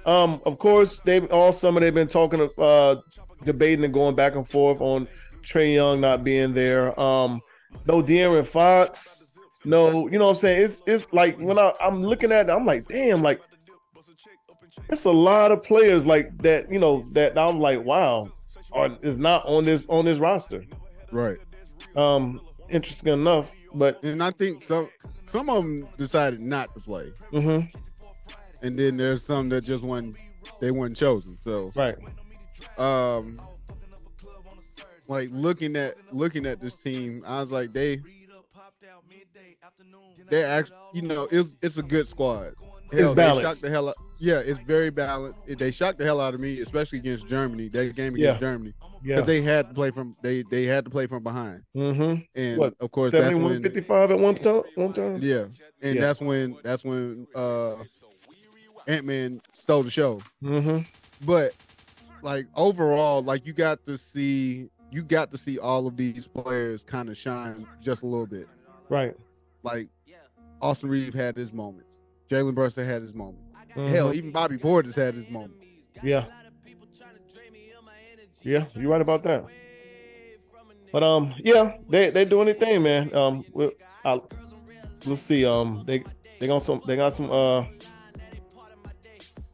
Um, of course, they all summer they've been talking of uh debating and going back and forth on Trae Young not being there. Um, no De'Aaron Fox, no, you know what I'm saying? It's it's like when I, I'm looking at it, I'm like, damn, like it's a lot of players like that, you know, that I'm like, wow, are is not on this on this roster. right. Um, interesting enough, but And I think some some of them decided not to play, mhm, and then there's some that just weren't they weren't chosen. So, right, um, like looking at looking at this team, I was like, they they actually, you know, it's it's a good squad. It's balanced. the hell out. Yeah, it's very balanced. It- They shocked the hell out of me, especially against Germany. That game against Germany, yeah, they had to play from they they had to play from behind, mm-hmm. and What, of course that's 71 when 55 at one time one time Yeah, and Yeah. that's when that's when uh Ant Man stole the show. mm-hmm. But like overall, like you got to see you got to see all of these players kind of shine just a little bit. right Like Austin Reeve had his moments. Jalen Brunson had his moment. Mhm. Hell, even Bobby Portis had his moment. yeah yeah you're right about that but um yeah they they doing their thing man um we'll, I'll, we'll see um they they got some they got some uh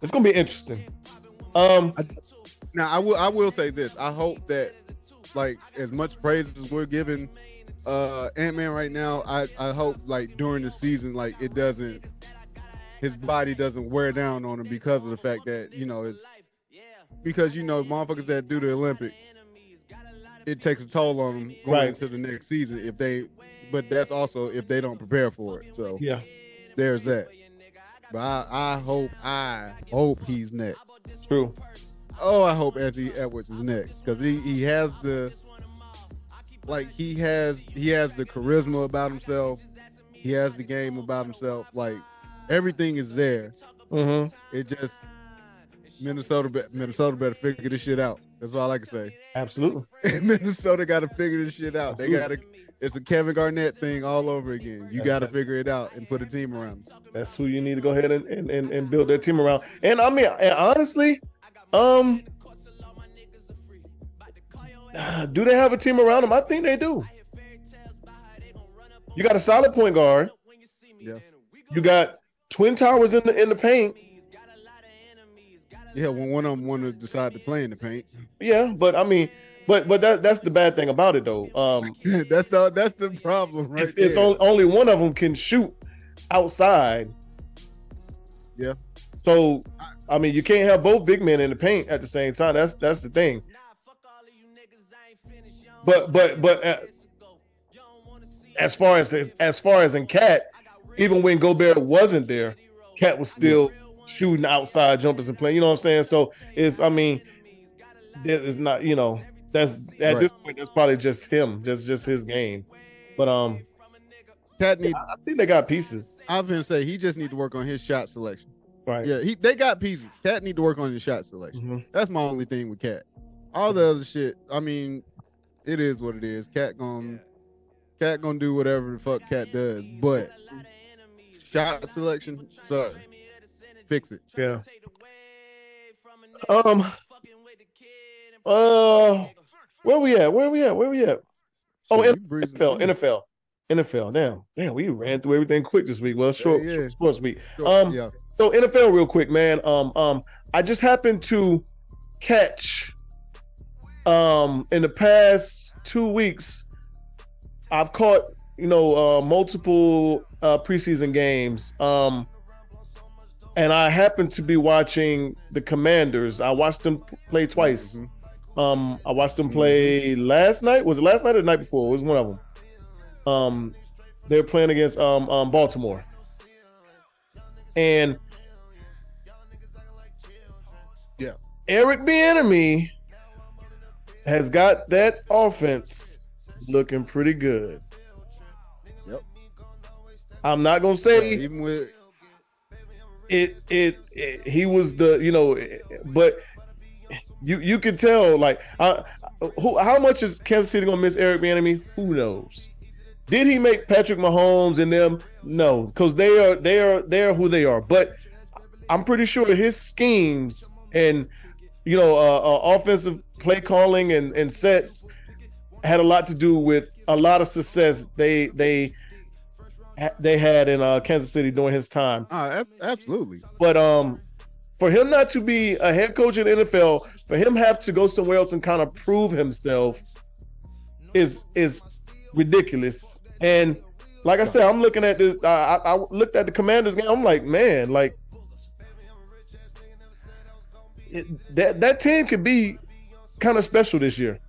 it's gonna be interesting um Now I will I will say this. I hope that like as much praise as we're giving uh Ant Man right now, I, I hope like during the season like it doesn't his body doesn't wear down on him because of the fact that, you know, it's because you know motherfuckers that do the Olympics, it takes a toll on them going Right. into the next season if they but that's also if they don't prepare for it. So yeah there's that. But I, I hope I hope he's next. true Oh, I hope Anthony Edwards is next because he, he has the like he has he has the charisma about himself. He has the game about himself. Like everything is there. mm-hmm It just Minnesota Minnesota better figure this shit out. That's all I can say. Absolutely. [LAUGHS] Minnesota got to figure this shit out. They got to. It's a Kevin Garnett thing all over again. You got to figure it out and put a team around. That's who you need to go ahead and, and, and, and build that team around. And I mean, and honestly, um, [SIGHS] do they have a team around them? I think they do. You got a solid point guard. Yeah. You got twin towers in the in the paint. Yeah, when one of them want to decide to play in the paint. Yeah, but I mean, but but that that's the bad thing about it though. Um, [LAUGHS] that's the that's the problem, right? it's, it's only, only one of them can shoot outside. Yeah. So I mean, you can't have both big men in the paint at the same time. That's that's the thing. But but but uh, as far as as far as in KAT, even when Gobert wasn't there, KAT was still shooting outside jumpers and playing. You know what I'm saying? So it's I mean, it's not you know that's at Right. this point that's probably just him, just just his game. But um, KAT need. I think they got pieces, I was gonna say he just need to work on his shot selection. Right? Yeah, he they got pieces. KAT need to work on his shot selection. Mhm. That's my only thing with KAT. All the other shit, I mean, it is what it is. KAT gon' KAT gonna do whatever the fuck KAT does, but shot selection, sorry, fix it. Yeah. Um. Uh, where we at? Where we at? Where we at? Oh, Shit, N- you breezing NFL, through. NFL, NFL. Damn, damn, we ran through everything quick this week. Well, short, Yeah, yeah. short sports week. Sure, Um, yeah, So NFL, real quick, man. Um, um, I just happened to catch, um, in the past two weeks, I've caught you know uh, multiple uh, preseason games. Um, and I happened to be watching the Commanders. I watched them play twice. Mhm. Um, I watched them play last night. Was it last night or the night before? It was one of them. Um, they were playing against um, um Baltimore, and Yeah. Eric Bieniemy has got that offense looking pretty good. Yep. I'm not gonna say even with it, it it he was the you know but you you can tell like uh, who how much is Kansas City gonna miss Eric Bieniemy who knows did he make Patrick Mahomes and them no because they are they are they are who they are but I'm pretty sure his schemes and you know uh, uh, offensive play calling and and sets had a lot to do with a lot of success they they they had in uh, Kansas City during his time uh, absolutely. but um, for him not to be a head coach in the NFL, for him have to go somewhere else and kind of prove himself is is ridiculous. And like I said, I'm looking at this. I, I I looked at the Commanders game. I'm like, man, like it, that that team could be kind of special this year.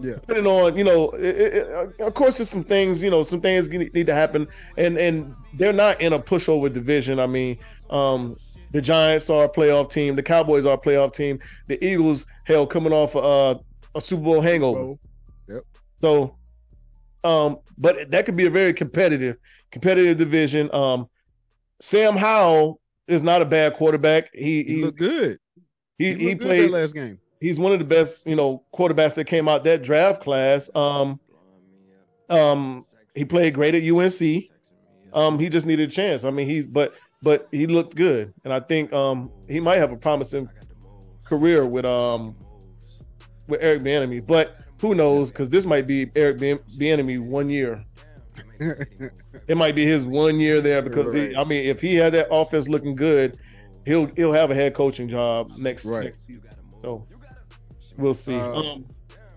Yeah, depending on you know it, it, of course there's some things you know some things need to happen. And and they're not in a pushover division. I mean um the giants are a playoff team. The cowboys are a playoff team. The eagles hell coming off uh, a super bowl hangover. Yep. so um but that could be a very competitive competitive division. Um sam howell is not a bad quarterback. He he he looked good. He, He, he played last game. he's one of the best, you know, quarterbacks that came out that draft class. Um, um, he played great at UNC. Um, he just needed a chance. I mean, he's but but he looked good, and I think um he might have a promising career with um with Eric Bieniemy. But who knows? Because this might be Eric Bien- Bieniemy one year. [LAUGHS] It might be his one year there because he. I mean, if he had that offense looking good, he'll he'll have a head coaching job next Right. next season. So we'll see. Uh, um,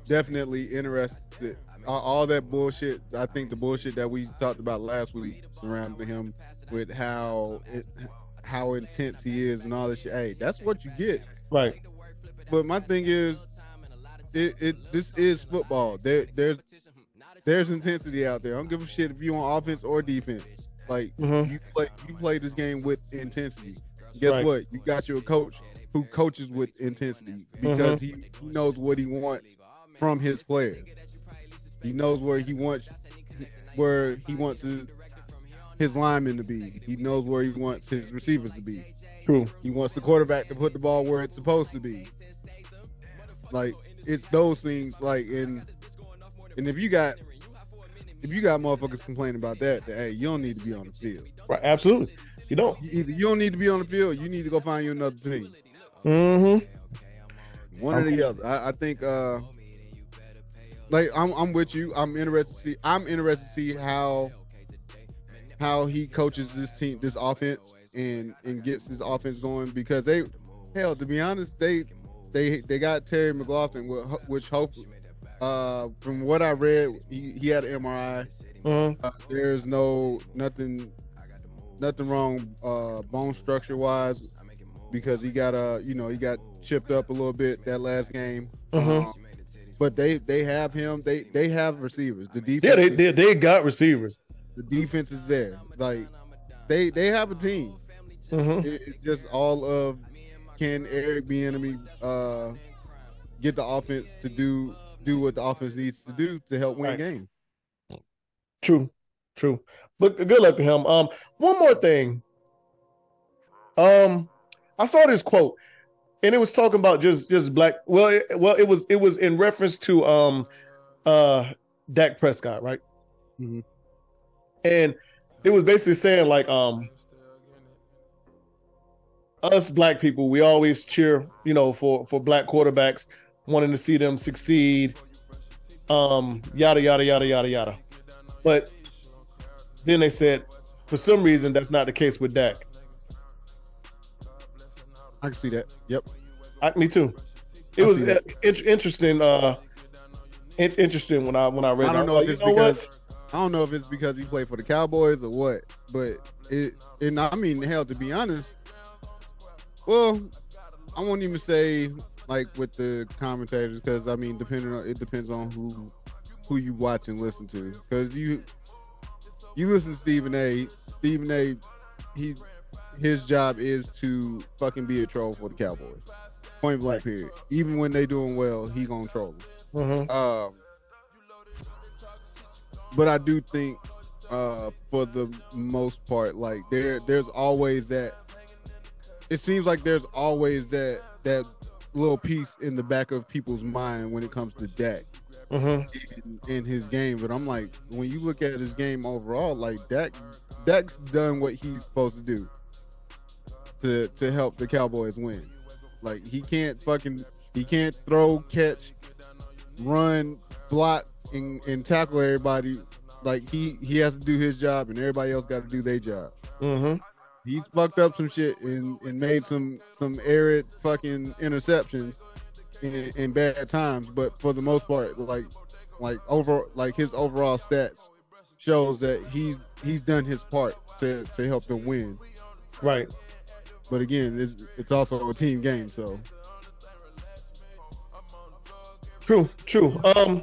Definitely interested. All, all that bullshit. I think the bullshit that we talked about last week surrounding him with how it, how intense he is and all this shit. Hey, that's what you get. right. But my thing is, it, it this is football. There there's there's intensity out there. I don't give a shit if you on offense or defense. Like Mhm. you play you play this game with intensity. Guess Right. what? You got you a coach who coaches with intensity because he knows what he wants from his players. He knows where he wants where he wants his his linemen to be. He knows where he wants his receivers to be. True. He wants the quarterback to put the ball where it's supposed to be. Like it's those things. Like and and if you got if you got motherfuckers complaining about that, that hey, you don't need to be on the field. Right, absolutely. You don't. You- Either you don't need to be on the field, you need to go find you another team. Mm-hmm. One or the other. I, I think uh like I'm I'm with you. I'm interested to see I'm interested to see how how he coaches this team this offense and and gets this offense going because they hell to be honest they they they got Terry McLaurin which hopefully uh from what I read he, he had an MRI Mhm. uh, there's no nothing nothing wrong uh bone structure wise because he got uh you know he got chipped up a little bit that last game. Mhm. Um, but they they have him. They they have receivers. The defense Yeah, they, is- they they got receivers. the defense is there. Like they they have a team. Mhm. It- it's just all of can Eric Bieniemy uh get the offense to do do what the offense needs to do to help win Right. a game True, true. But good luck to him. Um, one more thing. Um, I saw this quote, and it was talking about just just black. Well, it, well, it was it was in reference to um, uh, Dak Prescott, right? Mhm. And it was basically saying like um, us black people, we always cheer, you know, for for black quarterbacks, wanting to see them succeed. Um, yada yada yada yada yada. But then they said, for some reason, that's not the case with Dak. I can see that yep I, me too. It I was uh, in- interesting. Uh, in- interesting when I when I read. I don't know I'm if it's know what? because I don't know if it's because he played for the Cowboys or what, but it and I mean hell to be honest, well, I won't even say like with the commentators because I mean depending on it depends on who who you watch and listen to because you you listen to Stephen A. Stephen A. He his job is to fucking be a troll for the Cowboys. Point blank period. Even when they doing well, he gonna troll them. Mhm. Um, but I do think, uh, for the most part, like there, there's always that. It seems like there's always that that little piece in the back of people's mind when it comes to Dak Mhm. in, in his game. But I'm like, when you look at his game overall, like Dak, Dak's done what he's supposed to do to to help the Cowboys win. Like he can't fucking he can't throw, catch, run, block, and, and tackle everybody. Like he he has to do his job, and everybody else got to do their job. Mhm. He's fucked up some shit and, and made some some arid fucking interceptions in, in bad times, but for the most part, like like over like his overall stats shows that he's he's done his part to to help them win. Right. But again, it's it's also a team game, so True. True. Um,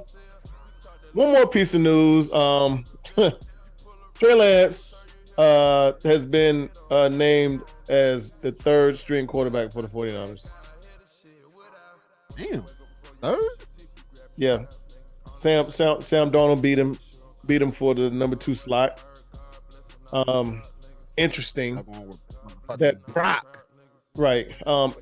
one more piece of news. Um, [LAUGHS] Trey Lance uh has been uh named as the third string quarterback for the 49ers. Damn. Third? Yeah. Sam Sam Sam Darnold beat him beat him for the number two slot. Um interesting. I'm going with motherfucking That- Brock. Right. Um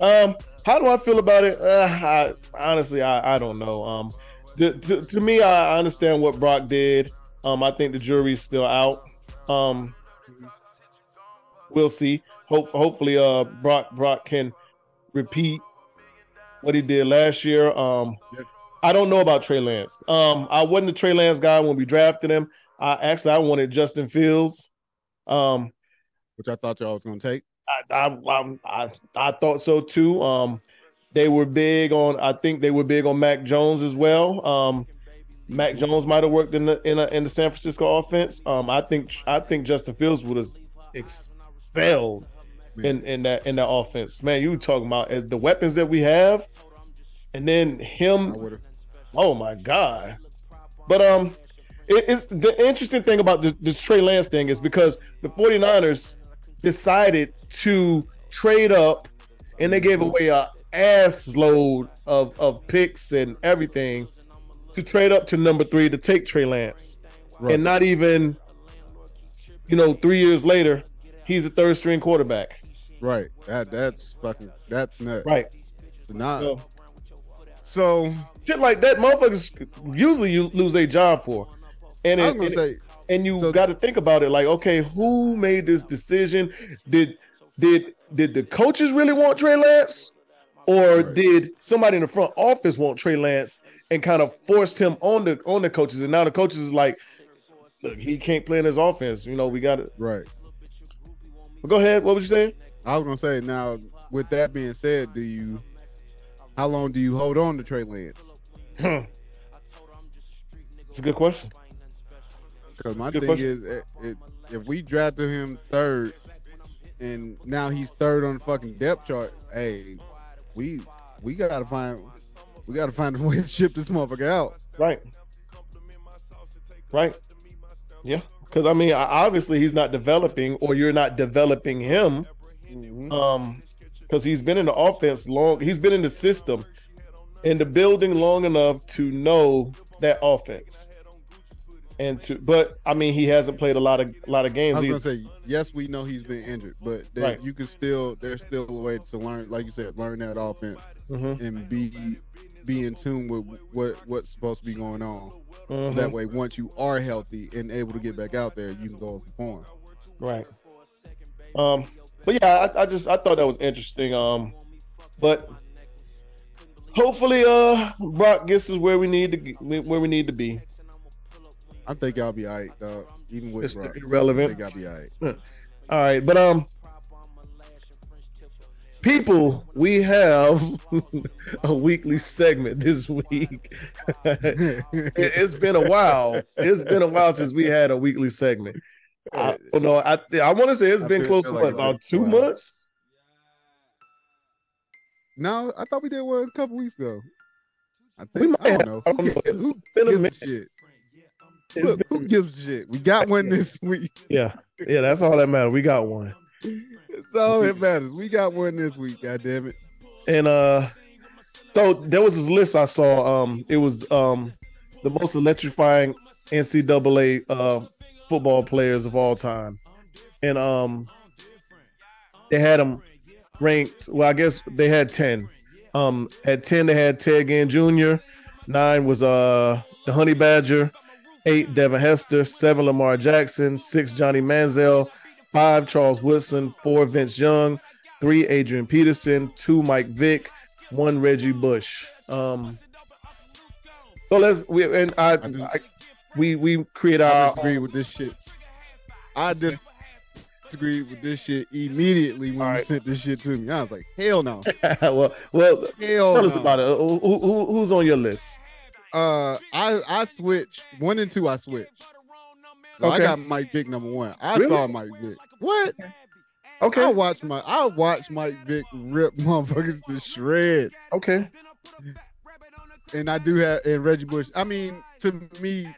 um how do I feel about it? Uh, I honestly I, I don't know. Um the, to, to me I understand what Brock did. Um I think the jury's still out. Um we'll see. Hope hopefully uh Brock Brock can repeat what he did last year. Um I don't know about Trey Lance. Um I wasn't a Trey Lance guy when we drafted him. I actually I wanted Justin Fields. Um which I thought y'all was gonna take. I, I, I, I thought so too. Um, they were big on. I think they were big on Mac Jones as well. Um, Mac Jones might have worked in the in, a, in the San Francisco offense. Um, I think I think Justin Fields would have excelled in in that in that offense. Man, you were talking about uh, the weapons that we have, and then him. Oh my god! But um, it, it's the interesting thing about the, this Trey Lance thing is because the 49ers decided to trade up, and they gave away a ass load of of picks and everything to trade up to number three to take Trey Lance, Right. and not even, you know, three years later, he's a third string quarterback. Right. That that's fucking that's nuts. Right. Not So So Shit like that, motherfuckers usually you lose a job for. And it, and, say, and you so- got to think about it like, okay, who made this decision? Did did did the coaches really want Trey Lance, or Right. did somebody in the front office want Trey Lance and kind of forced him on the on the coaches? And now the coaches is like, look, he can't play in his offense. You know, we got it. right. But go ahead. What was you saying? I was gonna say now. With that being said, do you? How long do you hold on to Trey Lance? It's a good question. Because my Good thing question. is, eh, it, if we drafted him third, and now he's third on the fucking depth chart, hey, we we gotta find we gotta find a [LAUGHS] way to ship this motherfucker out. Right. Right. Yeah. Because I mean, obviously he's not developing, or you're not developing him. Um, because he's been in the offense long. He's been in the system, in the building long enough to know that offense. And to, but I mean, he hasn't played a lot of a lot of I games. was either. gonna say, yes, we know he's been injured, but there, Right. you can still there's still a way to learn, like you said, learn that offense Mhm, and be be in tune with what what's supposed to be going on. mhm. That way, once you are healthy and able to get back out there, you can go and perform. Right. Um, but yeah, I, I just I thought that was interesting. Um, but hopefully, uh, Brock gets us where we need to where we need to be. I think y'all be alright, dog. Even with Mr. Brock, I Irrelevant. think y'all be alright. [LAUGHS] All right, but um, people, we have [LAUGHS] a weekly segment this week. [LAUGHS] it, it's been a while. It's been a while since we had a weekly segment. I don't know. I I want to say it's I been feel- close to like what, about two while. months. No, I thought we did one a couple weeks ago. I think We might I have. don't know. I don't know. Who a gives a shit? Look, been- who gives a shit? We got one [LAUGHS] this week. yeah, yeah. That's all that matters. We got one. That's all that matters. We got one this week. God damn it. And uh so there was this list I saw. Um it was um the most electrifying NCAA uh football players of all time. And um they had them ranked well, I guess they had 10. Um at 10 they had Ted Ginn Jr., 9 was uh the Honey Badger, 8 Devin Hester, 7 Lamar Jackson, 6 Johnny Manziel, 5 Charles Woodson, 4 Vince Young, three Adrian Peterson, two Mike Vick, one Reggie Bush. Um, so let's we and I, I I we we create our. I disagree with this shit. I just disagree with this shit immediately when All you right. sent this shit to me. I was like, hell no. [LAUGHS] well well Hell tell us about it. Who, who, who's on your list? Uh, I I switched one and two. I switched. So I got Mike Vick number one. I Really? saw Mike Vick. What? Okay. I Okay, watched my I watched Mike Vick rip [LAUGHS] motherfuckers to shreds. okay, And I do have and Reggie Bush. I mean, to me,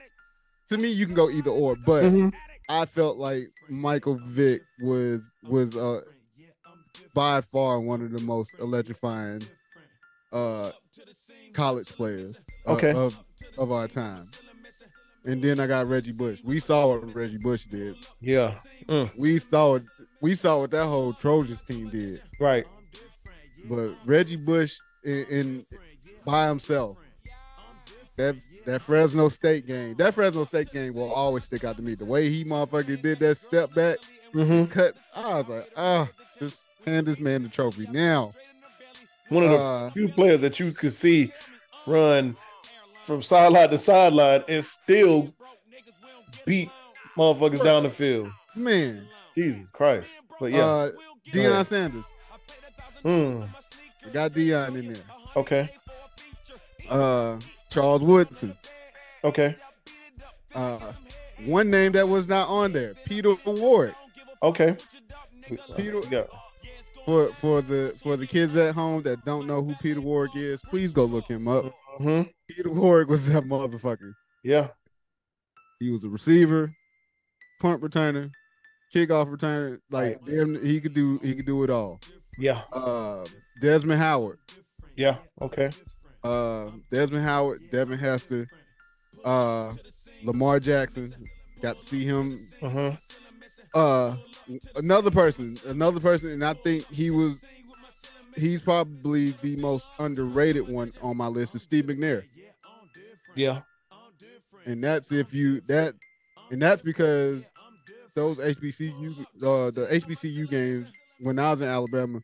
to me, you can go either or. But Mhm. I felt like Michael Vick was was uh by far one of the most electrifying uh college players uh, Okay. of of our time. And then I got Reggie Bush. We saw what Reggie Bush did. yeah, Mm, We saw. We saw what that whole Trojans team did. right, But Reggie Bush in, in by himself, that that Fresno State game, that Fresno State game will always stick out to me. The way he motherfucking did that step back hmm cut, I was like, ah, just hand this man the trophy now. One of the Uh, few players that you could see run from sideline to sideline and still beat motherfuckers down the field. man, Jesus Christ! But yeah, uh, Deion. Sanders, Mm, we got Deion in there. okay, Uh, Charles Woodson, okay, uh, one name that was not on there, Peter Warrick. okay. Peter- yeah. For for the for the kids at home that don't know who Peter Warrick is, please go look him up. hmm Peter Warrick was that motherfucker. Yeah. He was a receiver, punt returner, kickoff returner. Like damn, he could do he could do it all. Yeah. Uh, Desmond Howard, Yeah. Okay. Uh, Desmond Howard, Devin Hester, uh, Lamar Jackson. Got to see him. Uh-huh. Uh, another person, another person, and I think he was he's probably the most underrated one on my list is Steve McNair. Yeah. And that's if you that and that's because those HBCU uh the HBCU games when I was in Alabama,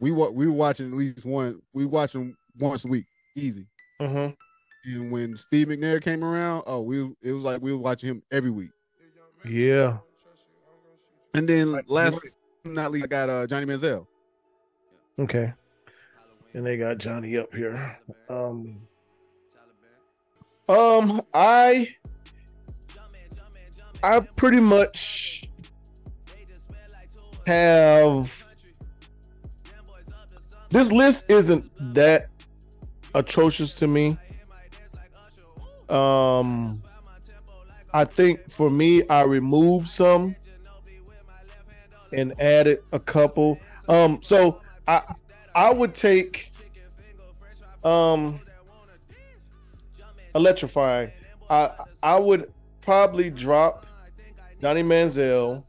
we wa- we were watching at least one we watch them once a week, easy. Mm-hmm. And when Steve McNair came around, oh, we it was like we were watching him every week. Yeah. And then last but not least, I got uh, Johnny Manziel. Okay. And they got Johnny up here. Um Um I I pretty much have this list isn't that atrocious to me. Um I think for me I removed some and added a couple. Um so I I would take um electrifying. I I would probably drop Johnny Manziel.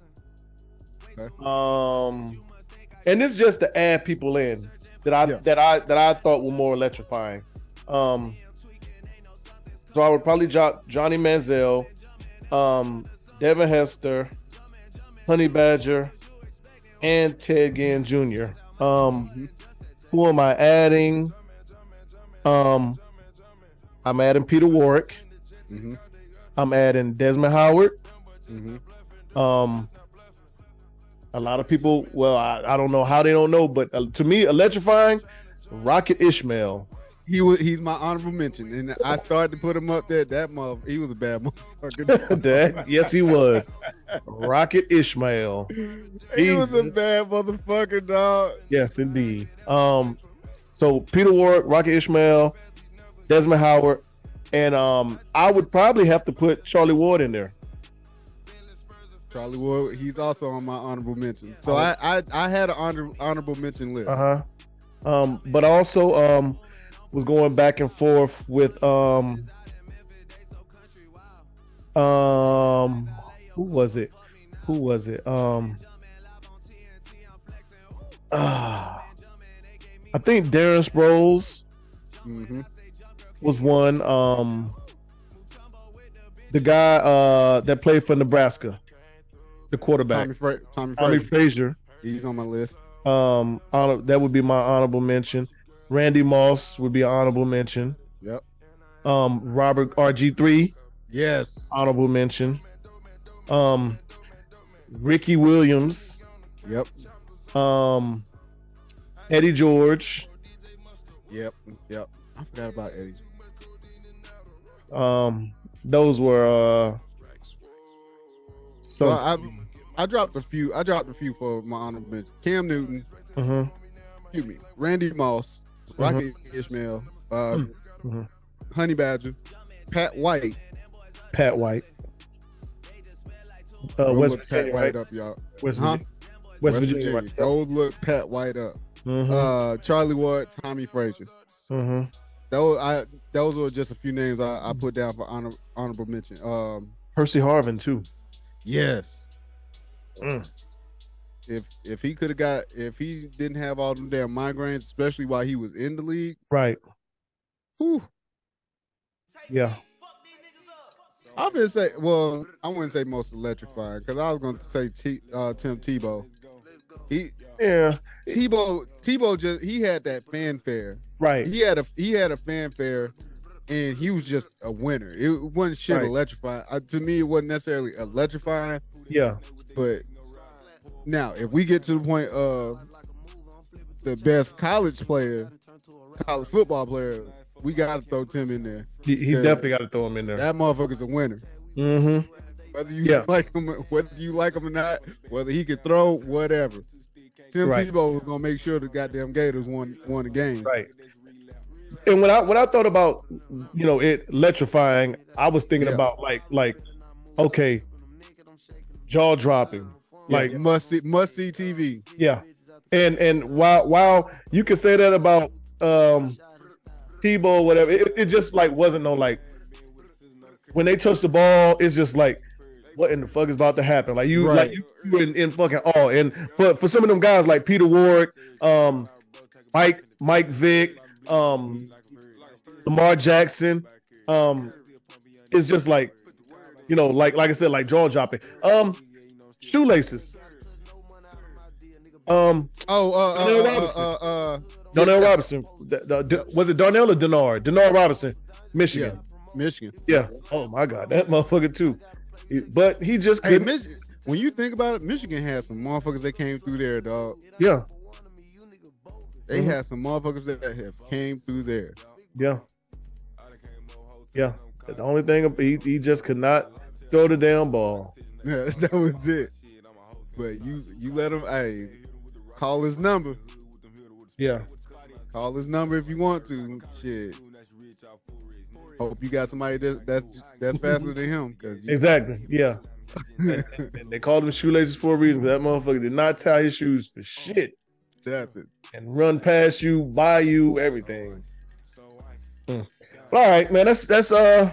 Okay. Um and this is just to add people in that I Yeah. that I that I thought were more electrifying. Um so I would probably drop Johnny Manziel, um, Devin Hester, Honey Badger, and Ted Ginn Jr. Um, who am I adding? Um, I'm adding Peter Warrick. Mm-hmm. I'm adding Desmond Howard. Mm-hmm. Um, a lot of people, well, I, I don't know how they don't know, but uh, to me, electrifying, Rocket Ismail. He was he's my honorable mention, and I started to put him up there. That mother, he was a bad motherfucker. [LAUGHS] that, yes, he was. Rocket Ismail. he was a bad motherfucker, dog. Yes, indeed. Um, so Peter Ward, Rocket Ismail, Desmond Howard, and um, I would probably have to put Charlie Ward in there. Charlie Ward, he's also on my honorable mention. So I I, I had an honor, honorable mention list. Uh huh. Um, but also um, was going back and forth with um, um, who was it? Who was it? Um, ah, I think Darren Sproles. Mm-hmm. was one. Um, the guy uh, that played for Nebraska, the quarterback, Tommy, Fra- Tommy, Tommie Frazier. Frazier. He's on my list. Um, honor, that would be my honorable mention. Randy Moss would be an honorable mention. Yep. Um, Robert RG three Yes. honorable mention. Um, Ricky Williams. Yep. Um, Eddie George. Yep. Yep. I forgot about Eddie. Um, those were uh. So Some, I I dropped a few. I dropped a few for my honorable mention. Cam Newton. Mhm. Excuse me. Randy Moss. Rocket Ismail. Uh, Mhm. Honey Badger. Pat White. Pat White. Uh, Go West look Pat White right? up, y'all. West Huh? Virginia. West, Virginia. right? Go look Pat White up. Uh, Charlie Ward, Tommie Frazier. Mhm. Those I those were just a few names I, I put down for honor, honorable mention. Um, Percy Harvin too. Yes. Mm. If if he could have got if he didn't have all them damn migraines, especially while he was in the league, Right. whew, Yeah. I've been say well, I wouldn't say most electrifying because I was going to say T, uh, Tim Tebow. He Yeah. Tebow Tebow just he had that fanfare. Right. He had a he had a fanfare, and he was just a winner. It wasn't shit Right. electrifying. Uh, to me, it wasn't necessarily electrifying, Yeah. but now if we get to the point of the best college player, college football player, we got to throw Tim in there. He, he definitely got to throw him in there. That motherfucker's a winner. Mm-hmm. Whether you Yeah. like him, whether you like him or not, whether he could throw, whatever. Tim Right. Tebow was gonna make sure the goddamn Gators won won the game. Right. And when I when I thought about you know it electrifying, I was thinking Yeah. about like like okay, jaw dropping, Like like must see must see TV. yeah, and and while while you can say that about um Tebow whatever, it, it just like wasn't no like when they touch the ball, it's just like what in the fuck is about to happen? Like you Right. like you, you in, in fucking awe. And for for some of them guys like Peter Ward, um, Mike Mike Vick, um, Lamar Jackson. Um, it's just like, you know, like like I said, like jaw dropping. Um, shoelaces. Um, Oh, uh, uh, Darnell uh, Robinson. uh, uh, Darnell Robinson. The- the- the- was it Darnell or Denard? Denard Robinson, yeah, Michigan. Michigan. Yeah. Oh my God, that motherfucker too. But he just Hey. Mich- when you think about it, Michigan had some motherfuckers that came through there, dog. yeah. They Mhm. had some motherfuckers that have came through there. Yeah. Yeah. The only thing he, he just could not throw the damn ball. Yeah, [LAUGHS] that was it. But you you let him hey call his number. Yeah. Call his number if you want to. Shit. Hope you got somebody that, that's that's faster than him. Cause you, Exactly. Yeah. [LAUGHS] and, and they called him shoelaces for a reason. That motherfucker did not tie his shoes for shit Definitely. and run past you, by you, everything. Mm. All right, man. That's that's uh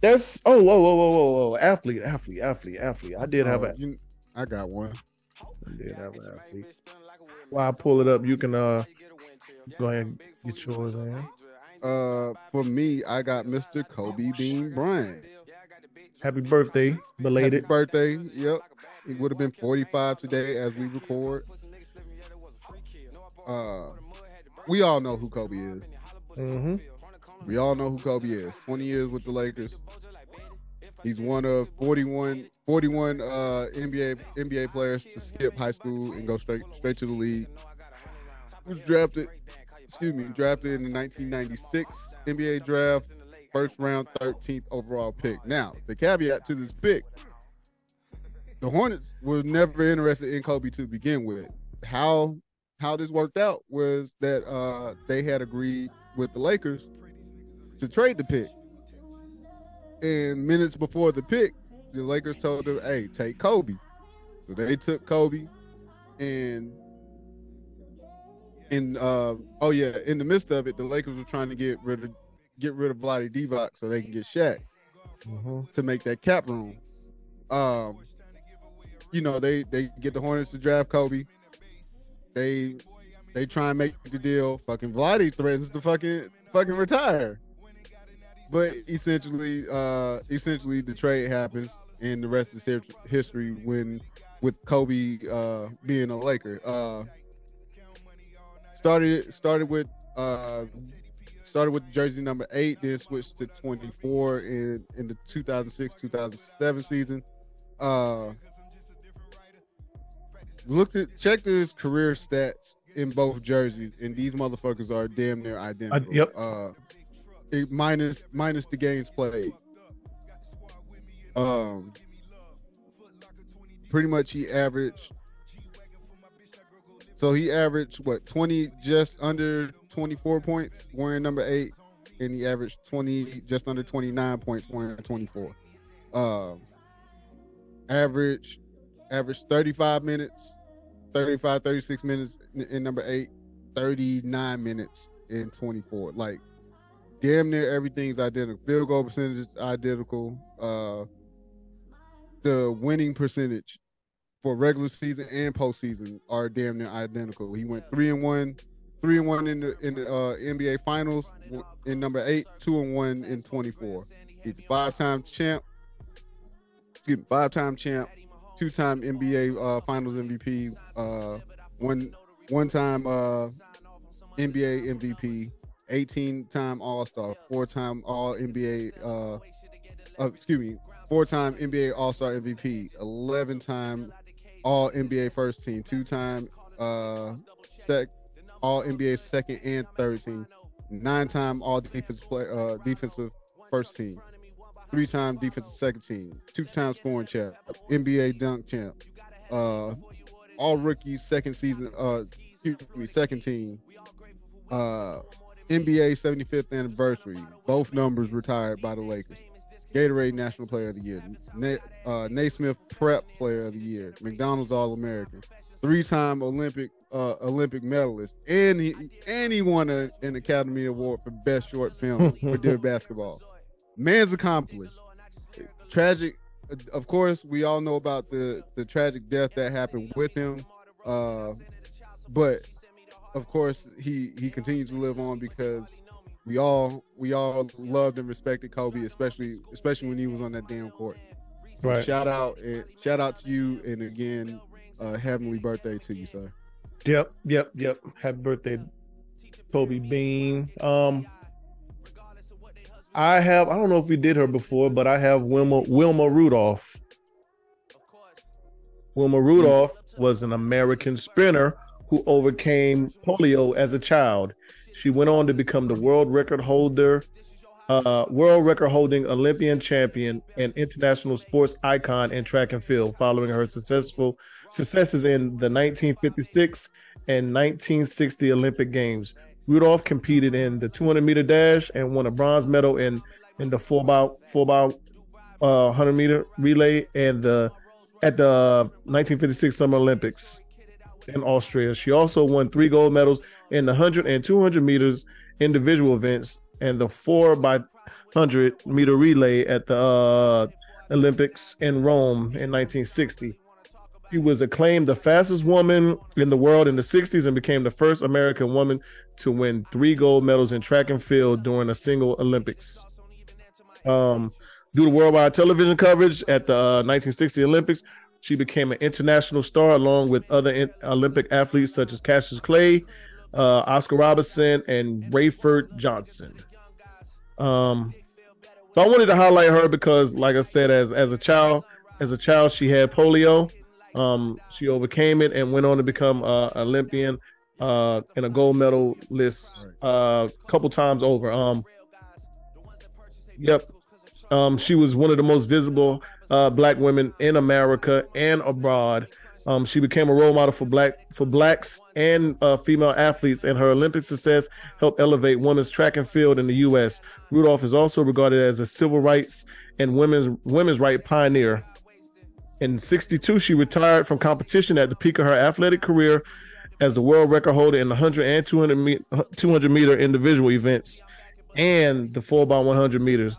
that's oh whoa whoa whoa whoa whoa athlete athlete athlete athlete. I did have Oh, a you- I got one. I did have an athlete. While I pull it up, you can uh go ahead and get yours in. Uh, for me, I got Mr. Kobe Bean Bryant. Happy birthday, Happy belated. birthday. Yep. He would have been 45 today as we record. Uh, we all know who Kobe is. Mm-hmm. We all know who Kobe is. 20 years with the Lakers. He's one of 41, 41 uh, NBA NBA players to skip high school and go straight straight to the league. He was drafted, excuse me, drafted in the 1996 NBA draft, first round, 13th overall pick. Now, the caveat to this pick, the Hornets were never interested in Kobe to begin with. How how this worked out was that uh, they had agreed with the Lakers to trade the pick. And minutes before the pick, the Lakers told them, "Hey, take Kobe." So they took Kobe, and in uh, oh yeah, in the midst of it, the Lakers were trying to get rid of get rid of Vlade Divac so they can get Shaq Mm-hmm. to make that cap room. Um, you know, they they get the Hornets to draft Kobe. They they try and make the deal. Fucking Vlade threatens to fucking fucking retire. But essentially, uh, essentially the trade happens, and the rest is history. When with Kobe uh, being a Laker, uh, started started with uh, started with jersey number eight, then switched to 24 in in the 2006-2007 season. Uh, looked at checked his career stats in both jerseys, and these motherfuckers are damn near identical. yep. Uh, it, minus minus the games played. Um, pretty much he averaged. So he averaged what twenty, just under twenty four points wearing number eight, and he averaged twenty, just under twenty nine points wearing twenty four. Um, average, average thirty five minutes, 35, 36 minutes in, number eight, 39 minutes in twenty four. Like damn near everything's identical. Field goal percentage is identical. Uh, the winning percentage for regular season and postseason are damn near identical. He went three and one, three and one in the in the uh, NBA Finals in number eight, two and one in twenty four. He's a five time champ. Excuse me, five time champ, two time NBA uh, Finals MVP, uh, one one time uh, NBA MVP, 18 time All Star, four time All NBA, uh, uh, excuse me, four time NBA All Star MVP, 11 time All NBA First Team, two time uh, sec, All NBA Second and Third Team, nine time All Defensive play, uh, Defensive First Team, three time Defensive Second Team, two time Scoring Champ, NBA Dunk Champ, uh, All Rookie Second Season, uh, excuse me, Second Team, uh, NBA 75th anniversary. Both numbers retired by the Lakers. Gatorade National Player of the Year. Na- uh, Naismith Prep Player of the Year. McDonald's All American. Three-time Olympic uh, Olympic medalist, and he and he won a, an Academy Award for Best Short Film for Dear [LAUGHS] Basketball. Man's accomplished. Tragic. Of course, we all know about the the tragic death that happened with him. Uh, but of course, he he continues to live on because we all we all loved and respected Kobe, especially especially when he was on that damn court. So Right. Shout out and shout out to you, and again, uh, heavenly birthday to you, sir. Yep, yep, yep. Happy birthday, Kobe Bean. Um, I have. I don't know if we did her before, but I have Wilma Wilma Rudolph. Wilma Rudolph was an American sprinter who overcame polio as a child. She went on to become the world record holder, uh, world record holding Olympian champion and international sports icon in track and field, following her successful successes in the 1956 and 1960 Olympic Games. Rudolph competed in the 200 meter dash and won a bronze medal in in the four by four by uh, 100 meter relay and the at the 1956 Summer Olympics in Austria. She also won three gold medals in the 100 and 200 meters individual events and the 4 by 100 meter relay at the uh, Olympics in Rome in 1960. She was acclaimed the fastest woman in the world in the 60s and became the first American woman to win three gold medals in track and field during a single Olympics. Um, due to worldwide television coverage at the uh, 1960 Olympics, she became an international star along with other in- Olympic athletes such as Cassius Clay, uh, Oscar Robertson, and Rafer Johnson. Um, so I wanted to highlight her because, like I said, as as a child, as a child, she had polio. Um, she overcame it and went on to become uh, Olympian uh, and a gold medalist a uh, couple times over. Um, yep. Um, she was one of the most visible uh, black women in America and abroad. Um, she became a role model for black for blacks and uh, female athletes, and her Olympic success helped elevate women's track and field in the U.S. Rudolph is also regarded as a civil rights and women's women's right pioneer. In 62, she retired from competition at the peak of her athletic career as the world record holder in the 100 and 200, me- 200 meter individual events and the 4 by 100 meters.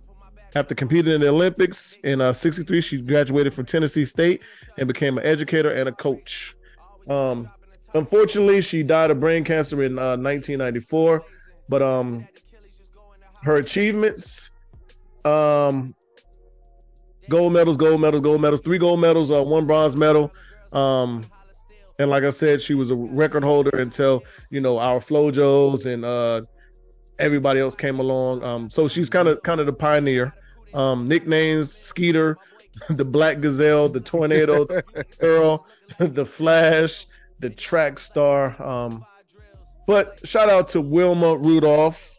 After competing in the Olympics in uh, 63, she graduated from Tennessee State and became an educator and a coach. Um, unfortunately, she died of brain cancer in uh, 1994, but um, her achievements um, gold medals, gold medals, gold medals, three gold medals, uh, one bronze medal. Um, and like I said, she was a record holder until you know our Flojos and uh, everybody else came along. Um, so she's kind of kind of the pioneer. Um, nicknames: Skeeter, [LAUGHS] the Black Gazelle, the Tornado, [LAUGHS] Earl, [LAUGHS] the Flash, the Track Star. Um, but shout out to Wilma Rudolph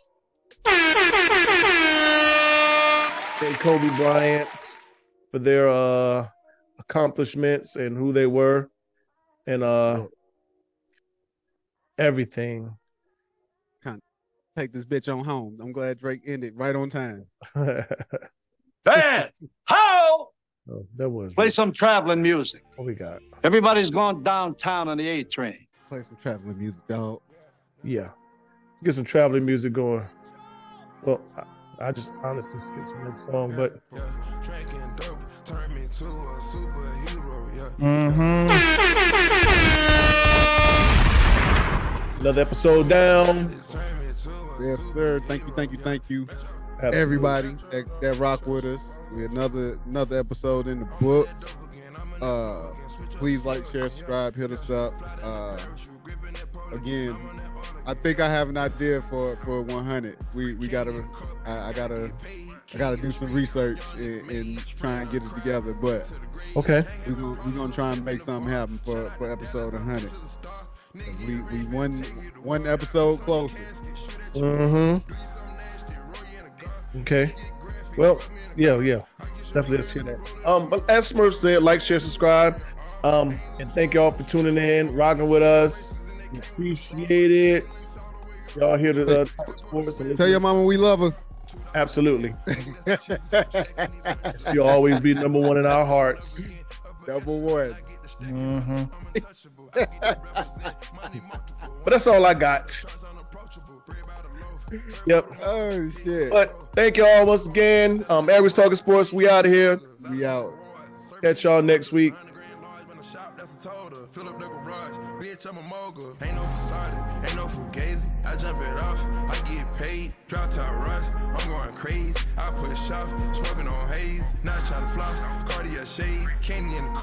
and Kobe Bryant for their uh, accomplishments and who they were, and uh, everything. Take this bitch on home. I'm glad Drake ended right on time. oh, [LAUGHS] Dad, how? that was Play some traveling music. what we got. Everybody's going downtown on the A train. Play some traveling music, dog. Yeah, get some traveling music going. Well, I, I just honestly skipped the next song, but Drinking dope turned me to a superhero, yeah. Mm-hmm. another episode down. Turned me to a Yes, sir. Thank you, thank you, thank you, Absolutely. everybody that, that rock with us. We another another episode in the books. Uh, please like, share, subscribe, hit us up. Uh, again, I think I have an idea for for 100. We we gotta, I, I gotta, I gotta do some research and, and try and get it together. But Okay. we're gonna we're gonna try and make something happen for for episode 100. We we one one episode closer. Mm-hmm. Okay. Well, yeah, yeah. Definitely let's hear that. Um, but as Smurf said, like, share, subscribe. Um, and thank y'all for tuning in, rocking with us. Appreciate it. Y'all here to uh, talk sports and Tell your mama we love her. Absolutely. [LAUGHS] You'll always be number one in our hearts. Double one. Mm-hmm. [LAUGHS] but that's all I got. Yep. Oh shit. But thank y'all once again. Um, Aries Talking Sports, we out of here. We out. Catch y'all next week. green large, been a shop, that's a total. Fill up the garage. Bitch, I'm a mogul. Ain't no facade, ain't no fugazi. I jump it off, I get paid. Drop top runs, I'm going crazy. I push off, smoking on haze. Not trying to floss, Cartier shades. Candy in the